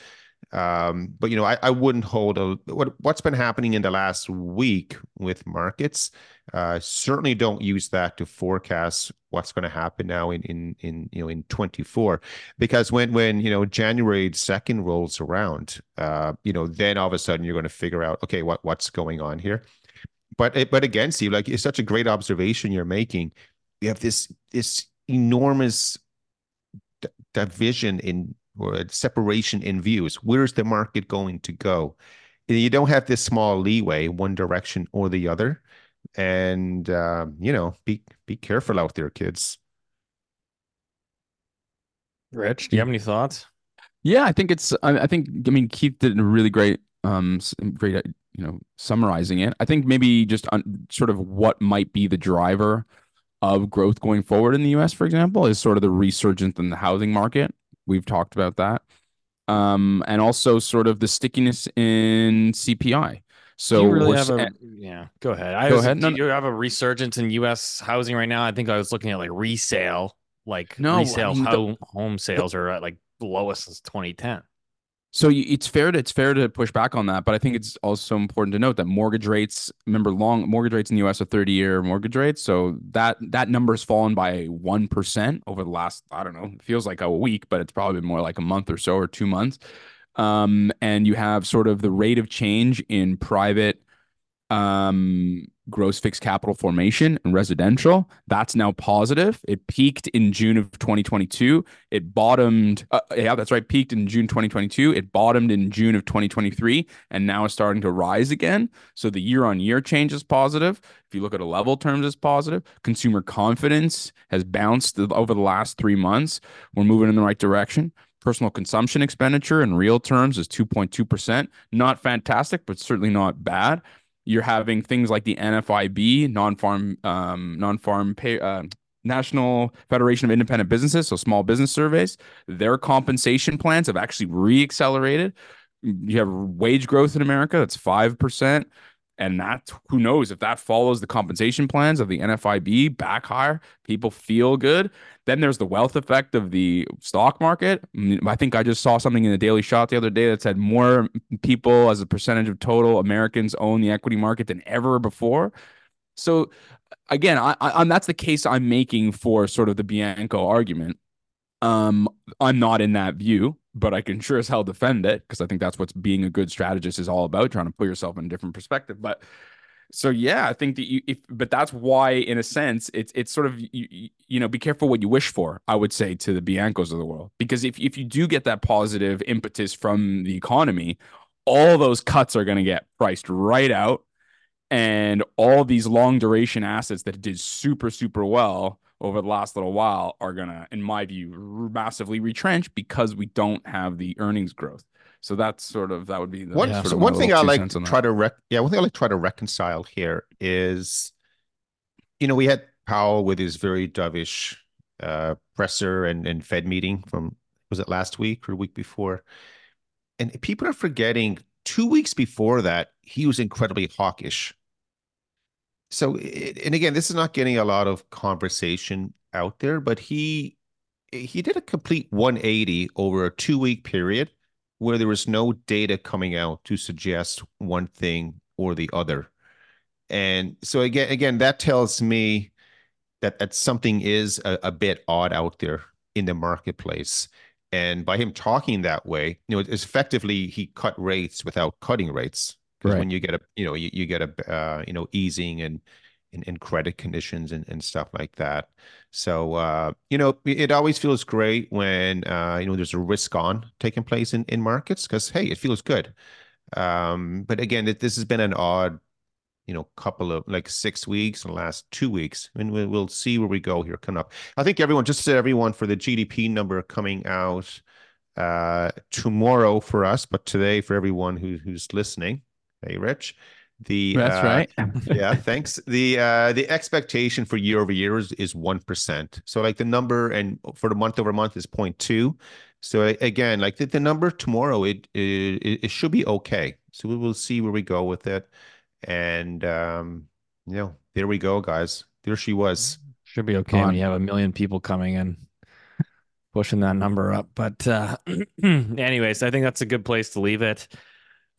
S5: um, but you know, I, I wouldn't hold a what what's been happening in the last week with markets. Uh, certainly don't use that to forecast what's going to happen now in in in you know in 24 because when when you know January 2nd rolls around uh you know then all of a sudden you're going to figure out okay what what's going on here but but again Steve like it's such a great observation you're making you have this this enormous division in or separation in views. Where's the market going to go? You don't have this small leeway one direction or the other, and um, you know, be be careful out there, kids.
S2: Rich, do you have any thoughts?
S6: Yeah, I think it's. I, I think. I mean, Keith did a really great, um, great, you know, summarizing it. I think maybe just on sort of what might be the driver of growth going forward in the U.S. For example, is sort of the resurgence in the housing market. We've talked about that. Um, and also sort of the stickiness in CPI. So
S2: you really have a yeah? Go ahead. I
S6: Go
S2: was,
S6: ahead. No,
S2: Do you have a resurgence in U.S. housing right now? I think I was looking at like resale, like
S6: No, I
S2: resale
S6: mean, the-
S2: home home sales are at like lowest since 2010.
S6: So it's fair to it's fair to push back on that, but I think it's also important to note that mortgage rates, remember long mortgage rates in the US are 30 year mortgage rates. So that that number has fallen by 1% over the last, I don't know, it feels like a week, but it's probably been more like a month or so or two months. Um, and you have sort of the rate of change in private um gross fixed capital formation and residential. That's now positive. It peaked in june of 2022 it bottomed uh, yeah that's right peaked in june 2022 it bottomed in june of 2023 and now is starting to rise again. So the year on year change is positive. If you look at a level terms is positive. Consumer confidence has bounced over the last three months. We're moving in the right direction. Personal consumption expenditure in real terms is 2.2% not fantastic but certainly not bad you're having things like the NFIB, non-farm, um, non-farm pay, uh, National Federation of Independent Businesses, so small business surveys. Their compensation plans have actually re-accelerated. You have wage growth in America that's five percent, and that who knows if that follows the compensation plans of the NFIB back higher, people feel good. Then there's the wealth effect of the stock market. Mm, I think I just saw something in the Daily Shot the other day that said more people as a percentage of total Americans own the equity market than ever before. So again, I, I, that's the case I'm making for sort of the Bianco argument. Um, I'm not in that view, but I can sure as hell defend it because I think that's what being a good strategist is all about, trying to put yourself in a different perspective. But so yeah, I think that you if but that's why in a sense it's it's sort of you, you know be careful what you wish for. I would say to the Biancos of the world because if if you do get that positive impetus from the economy, all those cuts are going to get priced right out, and all these long duration assets that did super super well over the last little while are gonna, in my view, massively retrench because we don't have the earnings growth. So that's sort of that would be the
S5: one,
S6: sort
S5: so
S6: of
S5: one thing I like try to rec- yeah one thing I like try to reconcile here is you know we had Powell with his very dovish uh, presser and, and Fed meeting from was it last week or week before? And people are forgetting two weeks before that he was incredibly hawkish so and again this is not getting a lot of conversation out there but he he did a complete 180 over a two week period where there was no data coming out to suggest one thing or the other. And so again, again, that tells me that that something is a, a bit odd out there in the marketplace. And by him talking that way, you know, effectively he cut rates without cutting rates. Because
S6: Right.
S5: when you get a, you know, you, you get a, uh, you know, easing and and, in credit conditions and, and stuff like that. So uh, you know, it always feels great when uh, you know there's a risk on taking place in, in markets because hey, it feels good. Um, but again, it, this has been an odd, you know, couple of like six weeks and last two weeks, and we'll, we'll see where we go here coming up. I think everyone, just to everyone for the GDP number coming out uh, tomorrow for us, but today for everyone who, who's listening. Hey, Rich. The
S6: That's
S5: uh,
S6: right.
S5: yeah, thanks. The uh the expectation for year over year is is one percent. So like the number and for the month over month is 0.2. So again, like the, the number tomorrow, it, it it should be okay. So we will see where we go with it. And um, you know, there we go, guys. There she was.
S2: Should be okay when you have a million people coming in, pushing that number up. But uh, anyways, I think that's a good place to leave it.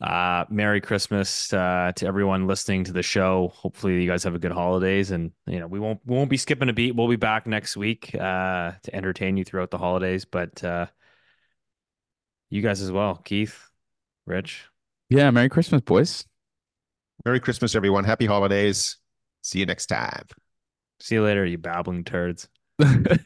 S2: Uh, Merry Christmas uh, to everyone listening to the show. Hopefully, you guys have a good holidays, and you know we won't we won't be skipping a beat. We'll be back next week uh, to entertain you throughout the holidays. But uh, you guys as well, Keith, Rich.
S6: Yeah, Merry Christmas, boys.
S5: Merry Christmas, everyone. Happy holidays. See you next time.
S2: See you later, you babbling turds.